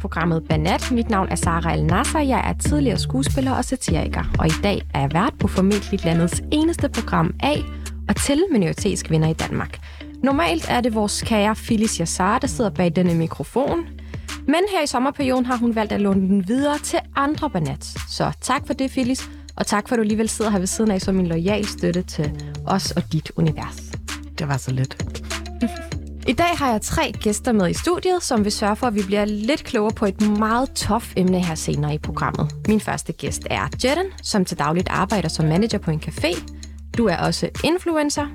Programmet Banat. Mit navn er Sara El Nasser. Jeg er tidligere skuespiller og satiriker, og i dag er jeg vært på formentlig landets eneste program af og til minoritetskvinder i Danmark. Normalt er det vores kære Phyllis Yassar, der sidder bag denne mikrofon. Men her i sommerperioden har hun valgt at låne den videre til andre Banat. Så tak for det, Phyllis, og tak for, at du alligevel sidder her ved siden af som en lojal støtte til os og dit univers. Det var så lidt. I dag har jeg tre gæster med i studiet, som vil sørge for, at vi bliver lidt klogere på et meget tof emne her senere i programmet. Min første gæst er Jeden, som til dagligt arbejder som manager på en café. Du er også influencer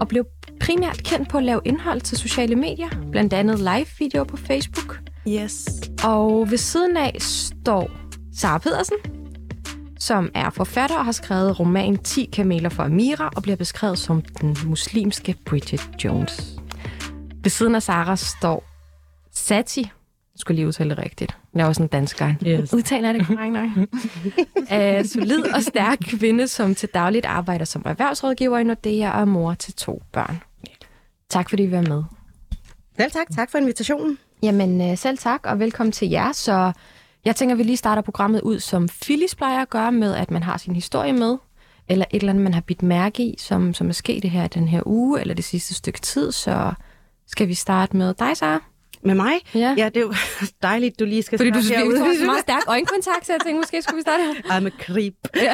og blev primært kendt på at lave indhold til sociale medier, blandt andet live-videoer på Facebook. Yes. Og ved siden af står Sara Pedersen, som er forfatter og har skrevet roman 10 kameler for Amira og bliver beskrevet som den muslimske Bridget Jones. Ved siden af Sara står Sati. Jeg skulle lige udtale det rigtigt. Jeg er også en dansker. Yes. Udtaler jeg det korrekt nok? uh, solid og stærk kvinde, som til dagligt arbejder som erhvervsrådgiver i Nordea og er mor til to børn. Tak fordi I var med. Selv tak. Tak for invitationen. Jamen uh, selv tak, og velkommen til jer. Så jeg tænker, at vi lige starter programmet ud, som Phyllis plejer at gøre med, at man har sin historie med, eller et eller andet, man har bidt mærke i, som, som er sket det her den her uge, eller det sidste stykke tid. Så skal vi starte med dig, Sara? Med mig? Ja. Ja, det er jo dejligt, du lige skal Fordi du synes, herude. har så meget stærk øjenkontakt, så jeg tænkte, måske skulle vi starte her. I'm a creep. Ja.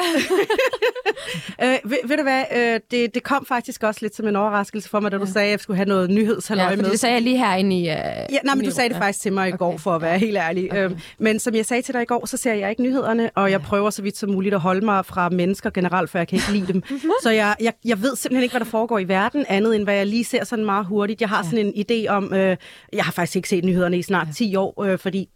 øh, ved, ved du hvad, øh, det, det kom faktisk også lidt som en overraskelse for mig, da du sagde, at jeg skulle have noget nyhedshalløj ja, med. fordi det sagde jeg lige herinde i... Uh, Ja, nej, men du sagde det faktisk til mig i går, Okay. for at være helt ærlig. Okay. Øhm, men som jeg sagde til dig i går, så ser jeg ikke nyhederne, og jeg prøver så vidt som muligt at holde mig fra mennesker generelt, for jeg kan ikke lide dem. så jeg, jeg, jeg ved simpelthen ikke, hvad der foregår i verden, andet end hvad jeg lige ser sådan meget hurtigt. Jeg har sådan en idé om, øh, jeg har faktisk ikke set nyhederne i snart 10 år, øh, fordi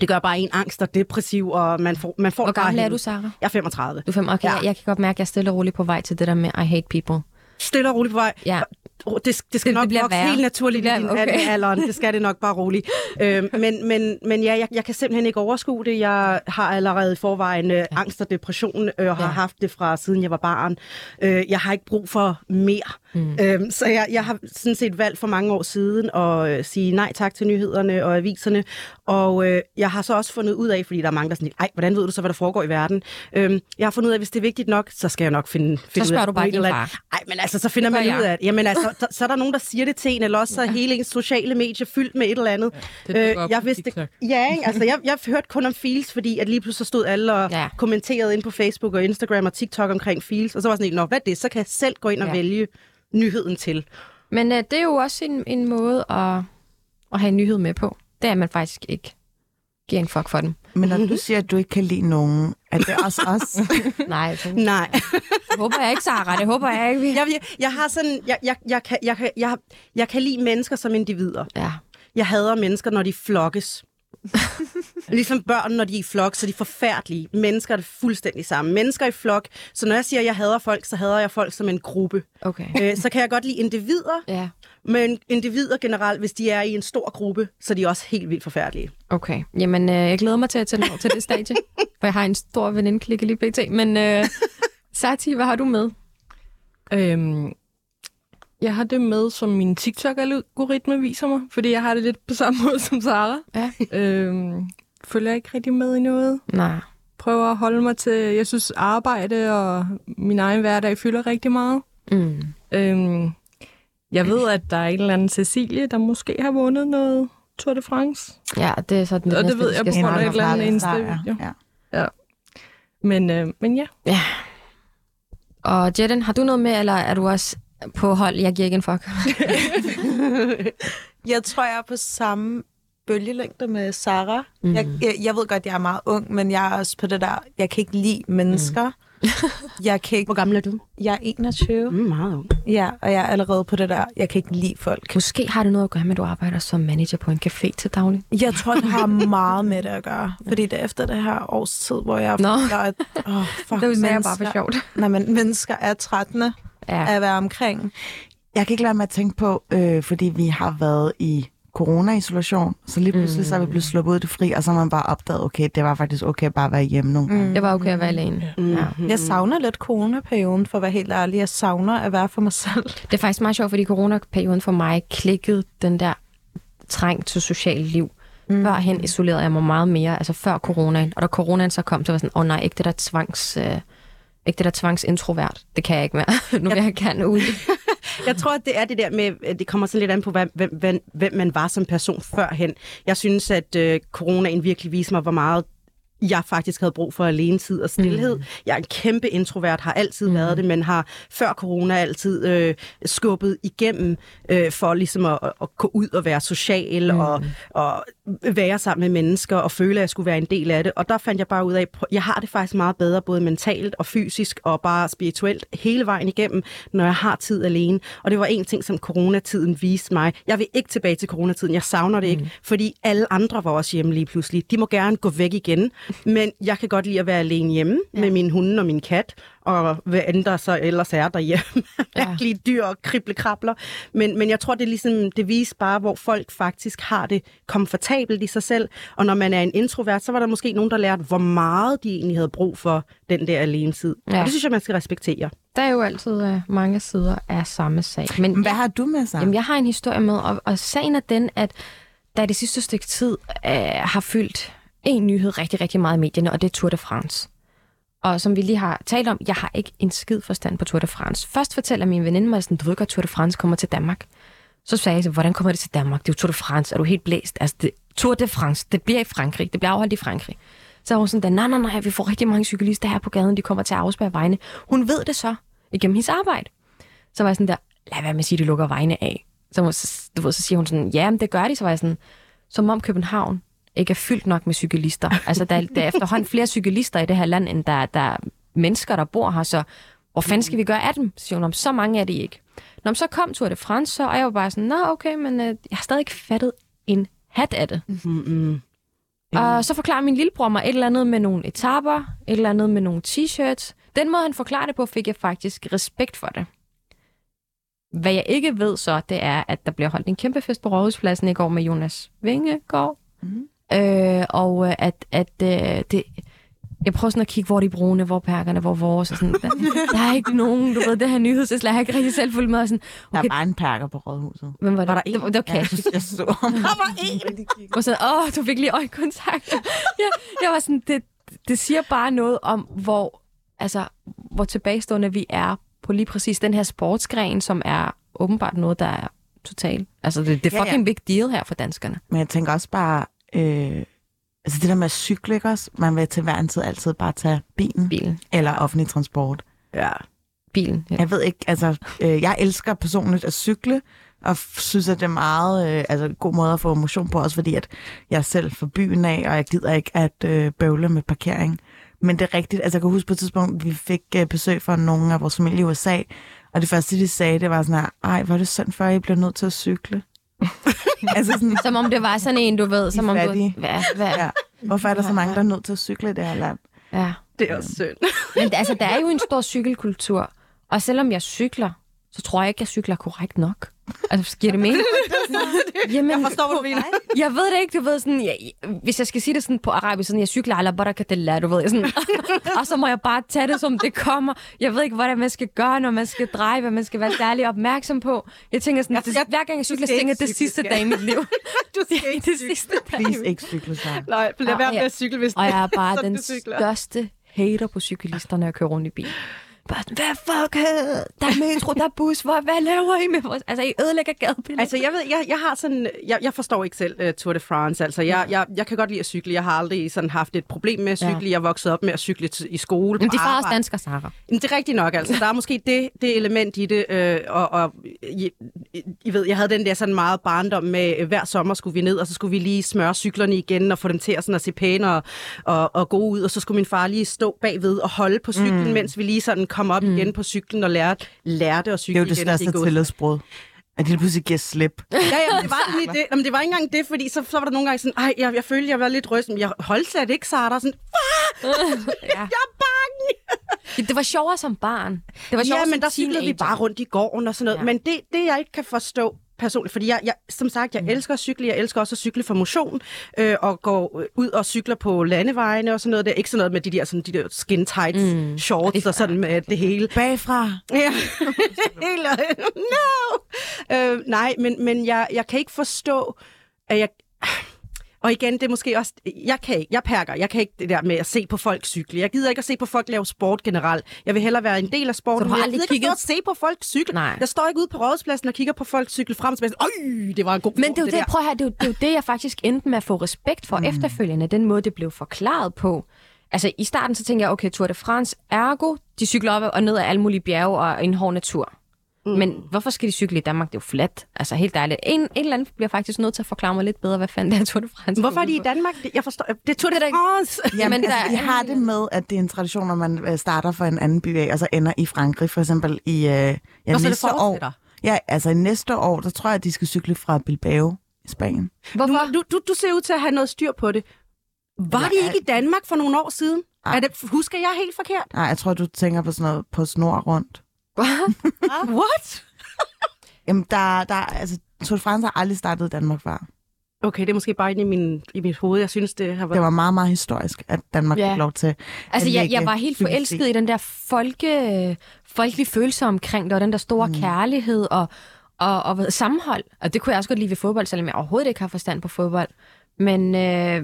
det gør bare en angst og depressiv, og man får, man får Hvor gammel er du, Sara? Jeg er 35. Du er fem. Okay, Ja. ja. jeg kan godt mærke, at jeg er stille og roligt på vej til det der med I hate people. Stille og roligt på vej. Ja. Det, det skal Det- nok det vokse værre. helt naturligt Det i bliver- din okay. okay. alderen. Det skal det nok bare roligt. øhm, men, men, men ja, jeg, jeg kan simpelthen ikke overskue det. Jeg har allerede i forvejen øh, angst og depression, øh, og har Ja. haft det fra siden jeg var barn. Øh, jeg har ikke brug for mere. Mm. Øhm, så jeg, jeg har sådan set valgt for mange år siden at øh, sige nej tak til nyhederne og aviserne. Og øh, jeg har så også fundet ud af, fordi der er mange, der er sådan, ej, hvordan ved du så, hvad der foregår i verden? Øhm, jeg har fundet ud af, at hvis det er vigtigt nok, så skal jeg nok finde, finde ud spørger af du bare på et din eller far. ej, men altså, så finder Det man ud jeg. af det. Jamen altså, så, så er der nogen, der siger det til en, eller også så er hele ens sociale medier fyldt med et eller andet. det dukker Øh, jeg vidste, TikTok. ja, ikke? altså jeg, jeg hørte kun om Fields, fordi at lige pludselig så stod alle og Ja. ja. kommenterede ind på Facebook og Instagram og TikTok omkring Fields, og så var sådan helt, nå, hvad er det? Så kan jeg selv gå ind og Ja. ja. vælge nyheden til. Men uh, det er jo også en, en måde at, at have en nyhed med på. Det er, at man faktisk ikke giver en fuck for dem. Men når du siger, at du ikke kan lide nogen, er det også os? Nej, jeg tænker, Nej. det håber jeg ikke, Sara. Det håber jeg ikke. jeg, jeg, jeg har sådan, jeg, jeg, jeg, kan, jeg, kan- jeg, jeg kan lide mennesker som individer. Ja. Jeg hader mennesker, når de flokkes. ligesom børn, når de er i flok, så er de forfærdelige. Mennesker er det fuldstændig samme. Mennesker i flok. Så når jeg siger, at jeg hader folk, så hader jeg folk som en gruppe. Okay. Øh, så kan jeg godt lide individer, Ja, men individer generelt, hvis de er i en stor gruppe, så er de også helt vildt forfærdelige. okay. Jamen, uh, jeg glæder mig til at tage over til det stadie, for jeg har en stor venindeklikke lige pt. Men uh, Sati, hvad har du med? Øhm, jeg har det med, som min TikTok-algoritme viser mig, fordi jeg har det lidt på samme måde som Sara. Ja. Øhm, følger ikke rigtig med i noget. Nej. Prøver at holde mig til, jeg synes arbejde og min egen hverdag fylder rigtig meget. Mm. Øhm, jeg ved, at der er en eller anden Cecilie, der måske har vundet noget Tour de France. Ja, det er sådan Og det næste, ved vi jeg på grund af et eller andet Sejr, Insta-video. Ja. Men, øh, men ja, Ja. Og Jeden, har du noget med, eller er du også på hold, jeg giver ikke en fuck? Jeg tror, jeg er på samme bølgelængde med Sara. Mm. Jeg, jeg, jeg ved godt, jeg er meget ung, men jeg er også på det der, jeg kan ikke lide mennesker. Jeg kan ikke... Hvor gammel er du? Jeg er 21. Mm, meget ung. Ja, og jeg er allerede på det der. Jeg kan ikke lide folk. Måske har det noget at gøre med, at du arbejder som manager på en café til daglig. Jeg tror, det har meget med det at gøre. Fordi det er efter det her års tid, hvor jeg Nå. føler, at oh, fuck, Det sagde jeg bare for sjovt. Nej, men mennesker er trættende Ja. at være omkring. Jeg kan ikke lade mig at tænke på, øh, fordi vi har været i corona-isolation, så lige pludselig mm. så er vi blevet sluppet ud i det fri, og så har man bare opdaget, okay, det var faktisk okay at bare være hjemme nogle gange. Det var okay at være alene. Ja. Jeg savner lidt coronaperioden, for at være helt ærlig. Jeg savner at være for mig selv. Det er faktisk meget sjovt, fordi coronaperioden for mig klikkede den der trang til socialt liv. Mm. Førhen isolerede jeg mig meget mere, altså før coronaen. Og da coronaen så kom, så var jeg sådan, åh oh, nej, ikke det der tvangs... Øh, ikke det der tvangsintrovert. Det kan jeg ikke mere. nu vil jeg gerne ud. Jeg tror, at det er det der med, det kommer sådan lidt an på, hvem, hvem, hvem, man var som person førhen. Jeg synes, at øh, coronaen virkelig viste mig, hvor meget jeg faktisk havde brug for alene tid og stillhed. Mm. Jeg er en kæmpe introvert, har altid mm. været det, men har før corona altid øh, skubbet igennem øh, for ligesom at, at, gå ud og være social mm. og, og være sammen med mennesker og føle, at jeg skulle være en del af det. Og der fandt jeg bare ud af, at jeg har det faktisk meget bedre, både mentalt og fysisk og bare spirituelt hele vejen igennem, når jeg har tid alene. Og det var en ting, som coronatiden viste mig. Jeg vil ikke tilbage til coronatiden. Jeg savner det ikke, mm. fordi alle andre var også hjemme lige pludselig. De må gerne gå væk igen, men jeg kan godt lide at være alene hjemme ja. med min hunde og min kat, og hvad end der så ellers er derhjemme. Mærkelige dyr og krible-krabler. Men, men jeg tror, det er ligesom, det viser bare, hvor folk faktisk har det komfortabelt i sig selv. Og når man er en introvert, så var der måske nogen, der lærte, hvor meget de egentlig havde brug for den der alenetid. Ja. Ja. Og det synes jeg, man skal respektere. Der er jo altid øh, mange sider af samme sag. Men Men Hvad har du med sig? Jamen, jeg har en historie med, og, og sagen er den, at da det sidste stykke tid øh, har fyldt en nyhed rigtig, rigtig meget i medierne, og det er Tour de France. Og som vi lige har talt om, jeg har ikke en skid forstand på Tour de France. Først fortæller min veninde mig, sådan, du ved godt, Tour de France kommer til Danmark. Så sagde jeg, så, hvordan kommer det til Danmark? Det er jo Tour de France. Er du helt blæst? Altså, det, Tour de France, det bliver i Frankrig. Det bliver afholdt i Frankrig. Så var hun sådan, nej, nej, nej, vi får rigtig mange cyklister her på gaden, de kommer til at afspære vejene. Hun ved det så igennem hendes arbejde. Så var jeg sådan der, lad være med at sige, at de lukker vejene af. Så, må- så, du ved, så siger hun sådan, ja, men det gør de. Så var jeg sådan, som om København ikke er fyldt nok med cyklister. Altså, der, er- der er efterhånden flere cyklister i det her land, end der, der er mennesker, der bor her. Så hvor fanden skal vi gøre af dem? Så siger hun, "Om så mange er de ikke. Når så kom Tour de France, så, og jeg var bare sådan, nå okay, men øh, jeg har stadig ikke fattet en hat af det. Mm-mm. Og så forklarer min lillebror mig et eller andet med nogle etaper, et eller andet med nogle t-shirts. Den måde, han forklarer det på, fik jeg faktisk respekt for det. Hvad jeg ikke ved så, det er, at der bliver holdt en kæmpe fest på Rådhuspladsen i går med Jonas Vingegaard. Mm. Øh, og øh, at, at øh, det... Jeg prøver sådan at kigge, hvor de brune, hvor er perkerne, hvor vores. Og sådan. Der, der, er ikke nogen, du ved, det her nyhedsindslag, jeg har ikke rigtig selv fulgt med. Og sådan, Der okay, var en perker på rådhuset. hvem var det? Var der en? Det, var- det var Cassius. Jeg så ham. Der var en. Og så, åh, du fik lige øjenkontakt. jeg, jeg var sådan, det, det siger bare noget om, hvor, altså, hvor tilbagestående vi er på lige præcis den her sportsgren, som er åbenbart noget, der er totalt. Altså, det, det er Ja, ja. fucking big deal her for danskerne. Men jeg tænker også bare, øh, altså det der med at cykle, ikke også? Man vil til hver en tid altid bare tage bilen Bilen. eller offentlig transport. Ja. Bilen. Ja. Jeg ved ikke, altså, øh, jeg elsker personligt at cykle, og synes, at det er meget øh, altså, god måde at få motion på, også fordi at jeg er selv fra byen af, og jeg gider ikke at øh, bøvle med parkering. Men det er rigtigt, altså jeg kan huske på et tidspunkt, vi fik øh, besøg fra nogle af vores familie i USA, og det første, de sagde, det var sådan her, ej, hvor er det synd for, at I bliver nødt til at cykle. altså sådan, Som om det var sådan en, du ved, som om du... Hvad, hvad? ja. Hvorfor er der så mange, der er nødt til at cykle i det her land? ja. Det er også synd. Men altså, der er jo en stor cykelkultur. Og selvom jeg cykler, så tror jeg ikke, jeg cykler korrekt nok. Altså, giver det mening? Jamen, Jeg forstår, hvad du mener. Jeg ved det ikke, du ved sådan, jeg, hvis jeg skal sige det sådan på arabisk, sådan, jeg cykler ala barakatillah, du ved, jeg sådan, og så må jeg bare tage det, som det kommer. Jeg ved ikke, hvordan man skal gøre, når man skal dreje, hvad man skal være særlig opmærksom på. Jeg tænker sådan, det, hver gang jeg cykler, tænker ikke jeg, det sidste dag i mit liv. Du skal Det er det sidste dag. Please ikke cykle sig. Nej, lad være med at cykle, hvis Og jeg er bare den største hater på cyklisterne at køre rundt i bil. Bare sådan, hvad fuck, øh, der er metro, der er bus, hvor, hvad laver I med vores... Altså, I ødelægger gadebilledet. Altså, jeg ved, jeg, jeg har sådan, jeg, jeg forstår ikke selv uh, Tour de France. Altså, jeg, jeg, jeg kan godt lide at cykle. Jeg har aldrig sådan haft et problem med at cykle. Ja. Jeg vokset op med at cykle i skole. Men de faktisk arbejde. dansker, Sarah. Men det er rigtigt nok, altså. Der er måske det, det element i det, øh, og, og I, I ved, jeg havde den der sådan meget barndom med, øh, hver sommer skulle vi ned, og så skulle vi lige smøre cyklerne igen, og få dem til at, sådan at se pæne og, og, og gode ud, og så skulle min far lige stå bagved og holde på cyklen, mm. mens vi lige sådan kom op mm. igen på cyklen og lærte, lærte at Det cykle er jo det igen. største tillidsbrud. At de lige pludselig giver slip. Ja, ja, det var, lige det. Jamen, det var ikke engang det, fordi så, så var der nogle gange sådan, ej, jeg, jeg følte, jeg var lidt rysten. Jeg holdt slet ikke, Sara. Sådan, ja. jeg er bange! Det var sjovere som barn. Det var sjovere Ja, som men der cyklede vi bare rundt i gården og sådan noget. Ja. Men det, det, jeg ikke kan forstå personligt, fordi jeg, jeg som sagt, jeg mm. elsker at cykle. Jeg elsker også at cykle for motion, øh, og gå ud og cykler på landevejene og sådan noget. Det er ikke sådan noget med de der, sådan, de der skin tights, mm. shorts og sådan med det hele. Bagfra. Ja. Helt, no! Øh, nej, men, men jeg, jeg kan ikke forstå, at jeg... Og igen, det er måske også... Jeg kan ikke, jeg perker, jeg kan ikke det der med at se på folk cykle. Jeg gider ikke at se på folk lave sport generelt. Jeg vil hellere være en del af sporten. Så du har jeg aldrig gider ikke kigget- stå og se på folk cykle. Nej. Jeg står ikke ude på rådspladsen og kigger på folk cykle frem og tilbage. Øj, det var en god Men det er jo det, der. prøv at høre, det er, jo, det er jo det, jeg faktisk endte med at få respekt for mm. efterfølgende, den måde, det blev forklaret på. Altså, i starten så tænkte jeg, okay, Tour de France, ergo, de cykler op og ned af alle mulige bjerge og en hård natur. Mm. Men hvorfor skal de cykle i Danmark? Det er jo fladt. Altså, helt ærligt. En, en eller anden bliver faktisk nødt til at forklare mig lidt bedre, hvad fanden det er Tour de France. Hvorfor er de i. Danmark? Jeg forstår... Det er Tour de France. Jamen, Men altså, der de er- har det med, at det er en tradition, når man øh, starter for en anden by af, og så ender i Frankrig, for eksempel i øh, ja, det næste år. Ja, altså i næste år, der tror jeg, at de skal cykle fra Bilbao i Spanien. Hvorfor? Du, du, du ser ud til at have noget styr på det. Var de er- ikke i Danmark for nogle år siden? Ej. Er det, husker jeg helt forkert? Nej, jeg tror, du tænker på sådan noget på snor rundt. What? Jamen, der, der, altså, Tour de France har aldrig startet i Danmark før. Okay, det er måske bare inde i, min, i mit hoved. Jeg synes, det har været... Det var meget, meget historisk, at Danmark Ja. fik lov til Altså, at jeg, jeg var helt forelsket i den der folke, folkelige følelse omkring det, og den der store mm. kærlighed og, og, og hvad, sammenhold. Og det kunne jeg også godt lide ved fodbold, selvom jeg overhovedet ikke har forstand på fodbold. Men øh,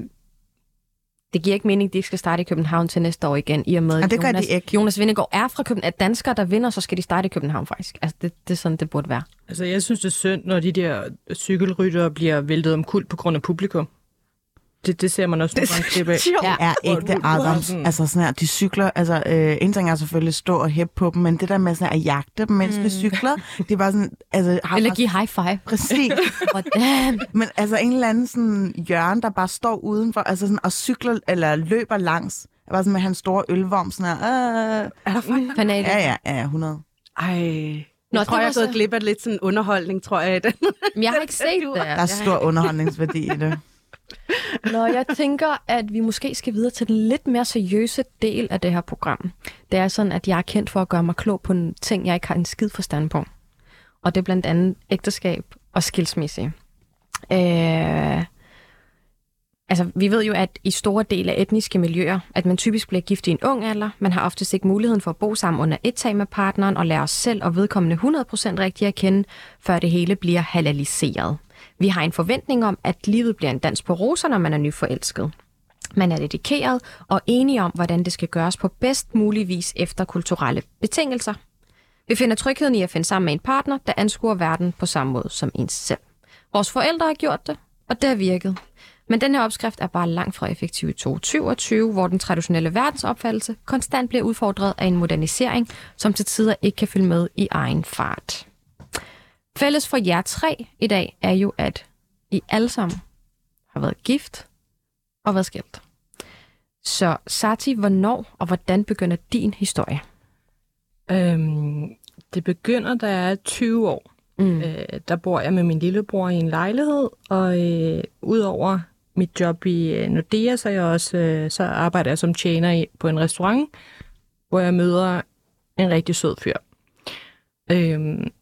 det giver ikke mening, at de ikke skal starte i København til næste år igen, i og med, Ja, at det gør Jonas, de ikke. Jonas Vingegaard er fra København. At danskere, der vinder, så skal de starte i København faktisk. Altså, det, det er sådan, det burde være. Altså, jeg synes, det er synd, når de der cykelryttere bliver væltet om kul på grund af publikum. Det, det ser man også nogle gange klip af. Ja. er ægte Adams. Sådan. Altså sådan her, de cykler, altså øh, en ting er selvfølgelig stå og hæppe på dem, men det der med sådan her, at jagte dem, mens mm. de cykler, det er bare sådan, altså har Eller give high five. Præcis. Men altså en eller anden sådan hjørne, der bare står udenfor, altså sådan, og cykler, eller løber langs. Bare sådan med hans store ølvorm, sådan her, øh. Er der faktisk... Fanatik. Ja, ja, ja, 100. Ej... Nå, jeg tror, det jeg var er gået så- glip af lidt sådan underholdning, tror jeg. i Den. Men jeg har ikke set det. Der er stor underholdningsværdi i det. Nå, jeg tænker, at vi måske skal videre til den lidt mere seriøse del af det her program. Det er sådan, at jeg er kendt for at gøre mig klog på en ting, jeg ikke har en skid forstand på. Og det er blandt andet ægteskab og skilsmisse. Øh, altså, vi ved jo, at i store dele af etniske miljøer, at man typisk bliver gift i en ung alder. Man har oftest ikke muligheden for at bo sammen under et tag med partneren og lære os selv og vedkommende 100% rigtigt at kende, før det hele bliver halaliseret. Vi har en forventning om, at livet bliver en dans på roser, når man er nyforelsket. Man er dedikeret og enige om, hvordan det skal gøres på bedst mulig vis efter kulturelle betingelser. Vi finder trygheden i at finde sammen med en partner, der anskuer verden på samme måde som ens selv. Vores forældre har gjort det, og det har virket. Men den her opskrift er bare langt fra effektiv i 2022, hvor den traditionelle verdensopfattelse konstant bliver udfordret af en modernisering, som til tider ikke kan følge med i egen fart. Fælles for jer tre i dag er jo, at I alle sammen har været gift og været skilt. Så Sati, hvornår og hvordan begynder din historie? Øhm, det begynder, da jeg er 20 år. Mm. Øh, der bor jeg med min lillebror i en lejlighed, og øh, udover mit job i øh, Nordea, så, jeg også, øh, så arbejder jeg som tjener i, på en restaurant, hvor jeg møder en rigtig sød fyr. Øhm,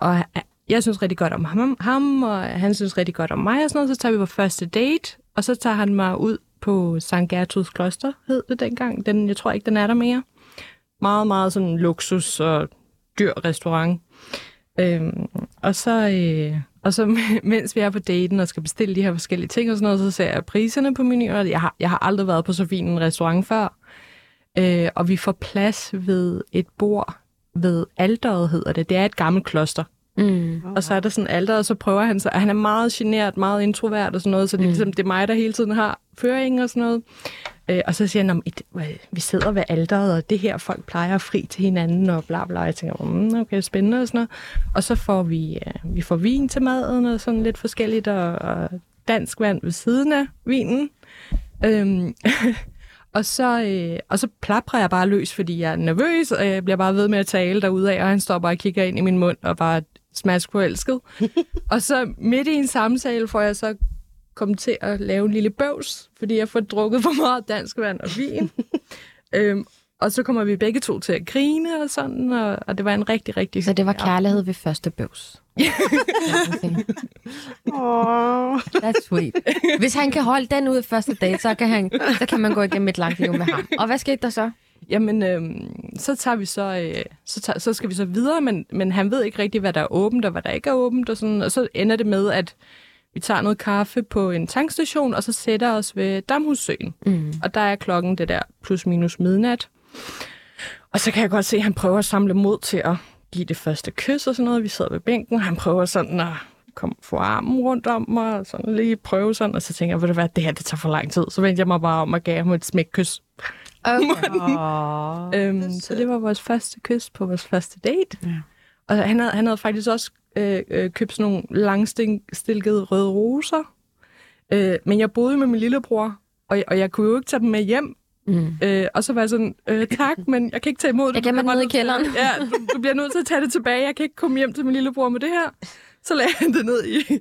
og jeg- synes rigtig godt om ham, ham, og han synes rigtig godt om mig, og sådan noget. Så tager vi på første date, og så tager han mig ud på St. Gertruds Kloster, hed det dengang. Den, jeg tror ikke, den er der mere. Meget, meget sådan luksus og dyr restaurant. Øhm, og så, øh, og så mens vi er på daten og skal bestille de her forskellige ting og sådan noget, så ser jeg priserne på menuen, jeg har, jeg har aldrig været på så fin en restaurant før. Øh, og vi får plads ved et bord ved alderet, hedder det. Det er et gammelt kloster. Mm. Og så er der sådan alder, og så prøver han sig. Han er meget genert, meget introvert og sådan noget, så det er, ligesom, det er mig, der hele tiden har føringen og sådan noget. Øh, og så siger han, "Nå, men et- øh, vi sidder ved alderet, og det her folk plejer at fri til hinanden, og bla bla. Jeg tænker, mm, okay, spændende og sådan noget. Og så får vi, øh, vi får vin til maden og sådan lidt forskelligt, og, og dansk vand ved siden af vinen. Øhm, og så, øh, og så plaprer jeg bare løs, fordi jeg er nervøs, og jeg bliver bare ved med at tale derude af, og han står bare og kigger ind i min mund og bare smask forelsket. og så midt i en samtale får jeg så kommet til at lave en lille bøvs, fordi jeg får drukket for meget dansk vand og vin. øhm, og så kommer vi begge to til at grine og sådan, og, og det var en rigtig, rigtig... Så det var kærlighed ved første bøvs. okay. Åh. That's sweet. Hvis han kan holde den ud af første date, så kan, han, så kan man gå igennem et langt liv med ham. Og hvad skete der så? Jamen, øhm, så tager vi så, øh, så, tager, så skal vi så videre, men, men han ved ikke rigtig, hvad der er åbent og hvad der ikke er åbent, og, sådan, og så ender det med, at vi tager noget kaffe på en tankstation, og så sætter os ved Damhussøen. Mm. Og der er klokken det der plus minus midnat. Og så kan jeg godt se, at han prøver at samle mod til at give det første kys og sådan noget. Vi sidder ved bænken, han prøver sådan at komme få armen rundt om mig, og sådan lige prøve sådan, og så tænker jeg, ved du hvad, det her det tager for lang tid. Så vendte jeg mig bare om og gav ham et smækkys. Okay. Øhm, så det var vores første kys på vores første date. Ja. Og han havde, han havde faktisk også øh, øh, købt sådan nogle langstilkede røde roser. Øh, men jeg boede med min lillebror, og, og jeg kunne jo ikke tage dem med hjem. Mm. Øh, og så var jeg sådan, øh, tak, men jeg kan ikke tage imod det. Jeg gemmer bliver nede i kælderen. Ja, du, du bliver nødt til at tage det tilbage. Jeg kan ikke komme hjem til min lillebror med det her. Så lagde han det ned i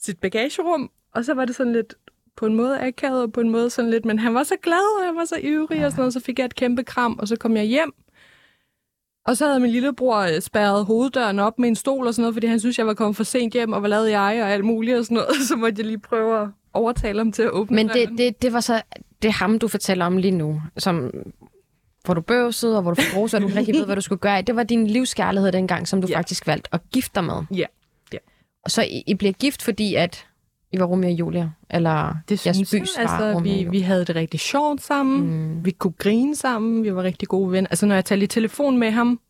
sit bagagerum, og så var det sådan lidt på en måde akavet, og på en måde sådan lidt, men han var så glad, og jeg var så ivrig, og sådan noget, så fik jeg et kæmpe kram, og så kom jeg hjem. Og så havde min lillebror øh, spærret hoveddøren op med en stol og sådan noget, fordi han synes, jeg var kommet for sent hjem, og hvad lavede jeg, og alt muligt og sådan noget. Så måtte jeg lige prøve at overtale ham til at åbne Men det, det, det var så det er ham, du fortæller om lige nu, som hvor du bøvsede, og hvor du fik roser, og du ikke rigtig ved, hvad du skulle gøre. Det var din livskærlighed dengang, som du Ja. faktisk valgte at gifte dig med. Ja. Ja. Og så I, I bliver gift, fordi at I var Romeo og Julia? Eller Det synes jeg. bys var Altså, vi, vi havde det rigtig sjovt sammen. Mm. Vi kunne grine sammen. Vi var rigtig gode venner. Altså, når jeg talte i telefon med ham,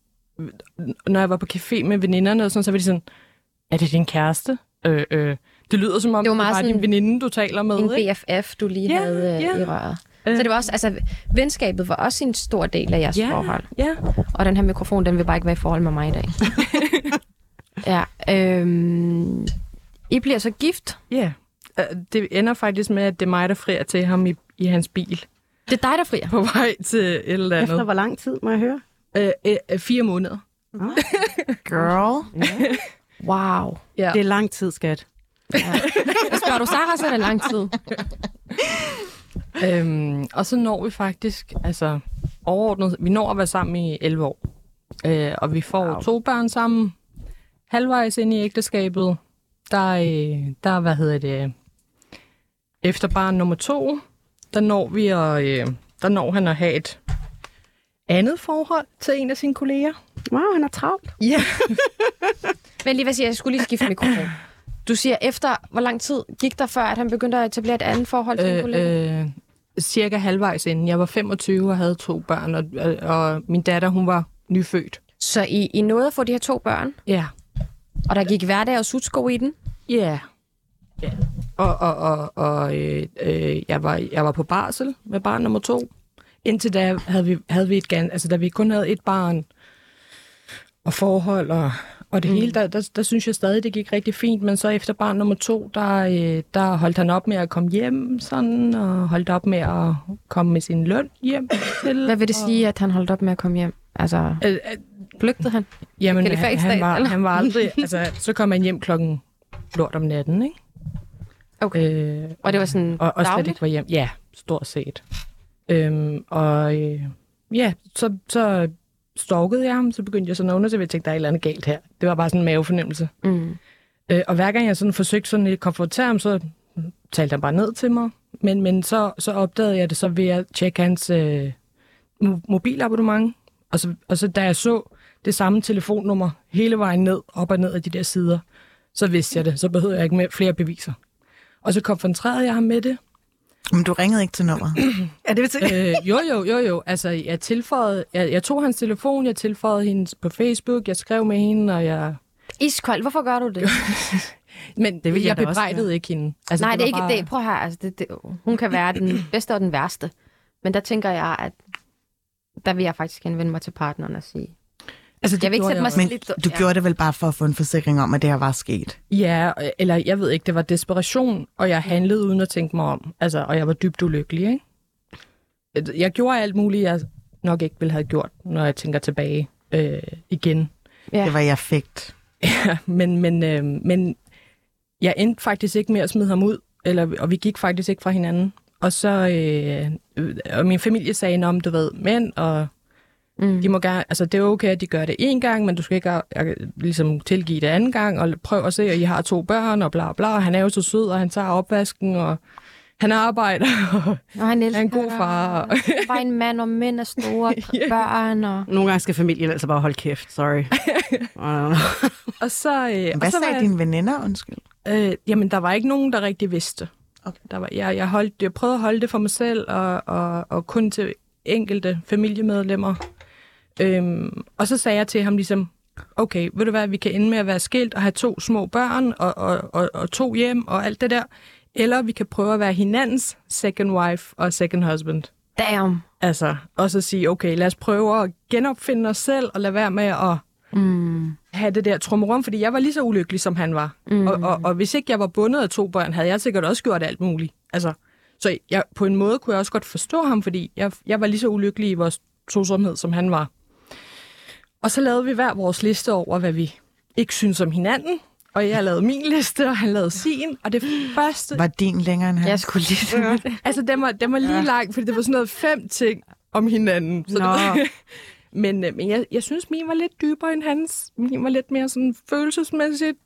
når jeg var på café med veninderne, og sådan, så var de sådan, er det din kæreste? Øh, øh. Det lyder som om, Det var det, meget var sådan din veninde, du taler med. En ikke? BFF, du lige Ja, havde øh, ja. i røret. Øh. Så det var også, altså, venskabet var også en stor del af jeres Ja. forhold. Ja, Og den her mikrofon, den vil bare ikke være i forhold med mig i dag. ja, øhm, I bliver så gift. ja. Øh, Det ender faktisk med, at det er mig, der frier til ham i, i hans bil Det er dig, der frier. på vej til et eller andet. Efter hvor lang tid, må jeg høre? Øh, øh, øh, fire måneder. Girl. Wow. Ja. Det er lang tid, skat. Spørger du Sarah, så er det lang tid. Øhm, og så når vi faktisk, altså overordnet, vi når at være sammen i 11 år. Øh, og vi får wow. to børn sammen. Halvvejs ind i ægteskabet, der, øh, der hvad hedder det, efter barn nummer to, der når vi at, øh, der når han at have et andet forhold til en af sine kolleger. Wow, han er travlt. Ja. Men lige hvad siger jeg, jeg skulle lige skifte mikrofon. Du siger, efter hvor lang tid gik der før, at han begyndte at etablere et andet forhold til en kollega? Øh, øh, cirka halvvejs inden. Jeg var 25 og havde to børn, og, og, og min datter, hun var nyfødt. Så I, I nåede at få de her to børn, Ja. og der gik hverdag og sutsko i den? Ja. Ja. Og, og, og, og øh, øh, jeg, var, jeg var på barsel med barn nummer to. Indtil da havde vi, havde vi et gan, altså da vi kun havde et barn og forhold og, og det mm. hele, der, der, der synes jeg stadig, det gik rigtig fint. Men så efter barn nummer to, der, øh, der holdt han op med at komme hjem sådan, og holdt op med at komme med sin løn hjem til. Hvad vil det sige, at han holdt op med at komme hjem? Altså, Øh, øh, flygtede han? Jamen, han, han, var, han var aldrig... altså, så kom han hjem klokken lort om natten, ikke? Okay. Øh, Og det var sådan og, og slet ikke var hjem. Ja, stort set. Øhm, og øh, ja, så, så stalkede jeg ham, så begyndte jeg sådan at undersøge, jeg tænkte, der er et eller andet galt her. Det var bare sådan en mavefornemmelse. Mm. Øh, og hver gang jeg sådan forsøgte sådan at konfrontere ham, så talte han bare ned til mig. Men, men så, så opdagede jeg det så ved at tjekke hans øh, mo- mobilabonnement. Og så, og så da jeg så det samme telefonnummer hele vejen ned, op og ned af de der sider, så vidste jeg det. Så behøvede jeg ikke mere, flere beviser. Og så konfronterede jeg ham med det. Men du ringede ikke til nummeret. Er det til? øh, jo, jo, jo, jo. Altså, jeg tilføjede, jeg, jeg tog hans telefon, jeg tilføjede hende på Facebook, jeg skrev med hende, og jeg... Iskold, hvorfor gør du det? Men Det vil jeg jeg, bebrejdede ikke hende. Altså, Nej, det, er var ikke bare- det. Prøv her, altså, det, det, hun kan være den bedste og den værste. Men der tænker jeg, at der vil jeg faktisk henvende mig til partneren og sige, Altså, det jeg vil ikke gjorde sætte mig. Men lidt... du ja. gjorde det vel bare for at få en forsikring om, at det her var sket? Ja, eller jeg ved ikke, det var desperation, og jeg handlede uden at tænke mig om. Altså, og jeg var dybt ulykkelig, ikke? Jeg gjorde alt muligt, jeg nok ikke ville have gjort, når jeg tænker tilbage øh, igen. Ja. Det var jeg fægt. Ja, men, men, øh, men jeg endte faktisk ikke med at smide ham ud, eller, og vi gik faktisk ikke fra hinanden. Og så, øh, øh, og min familie sagde, om du ved, mænd, og Mm. de må gerne, altså det er okay, at de gør det en gang, men du skal ikke øh, ligesom tilgive det anden gang, og prøv at se, at I har to børn, og bla bla, og han er jo så sød, og han tager opvasken, og han arbejder, og Og han elsker er en god far. dig. Bare en mand og mænd og store børn. Og... Nogle gange skal familien altså bare holde kæft, sorry. Og så... Øh, og Hvad så var sagde jeg- dine veninder, undskyld? Øh, jamen, der var ikke nogen, der rigtig vidste. Okay. Der var, jeg, jeg, holdt, jeg prøvede at holde det for mig selv, og, og, og kun til enkelte familiemedlemmer. Øhm, og så sagde jeg til ham ligesom, okay, ved du hvad, vi kan ende med at være skilt og have to små børn og, og, og, og to hjem og alt det der. Eller vi kan prøve at være hinandens second wife og second husband. Damn. Altså, og så sige, okay, lad os prøve at genopfinde os selv og lade være med at Mm. have det der trummerum, fordi jeg var lige så ulykkelig, som han var. Mm. Og, og, og hvis ikke jeg var bundet af to børn, havde jeg sikkert også gjort alt muligt. Altså, så jeg, på en måde kunne jeg også godt forstå ham, fordi jeg, jeg var lige så ulykkelig i vores tosomhed, som han var. Og så lavede vi hver vores liste over, hvad vi ikke synes om hinanden. Og jeg lavede min liste, og han lavede sin. Og det første... Var din længere end hans? Jeg skulle lige. Altså, den var, den var lige ja. lang, fordi det var sådan noget fem ting om hinanden. Så Nå. det var, men øh, men jeg, jeg synes, min var lidt dybere end hans. Min var lidt mere sådan følelsesmæssigt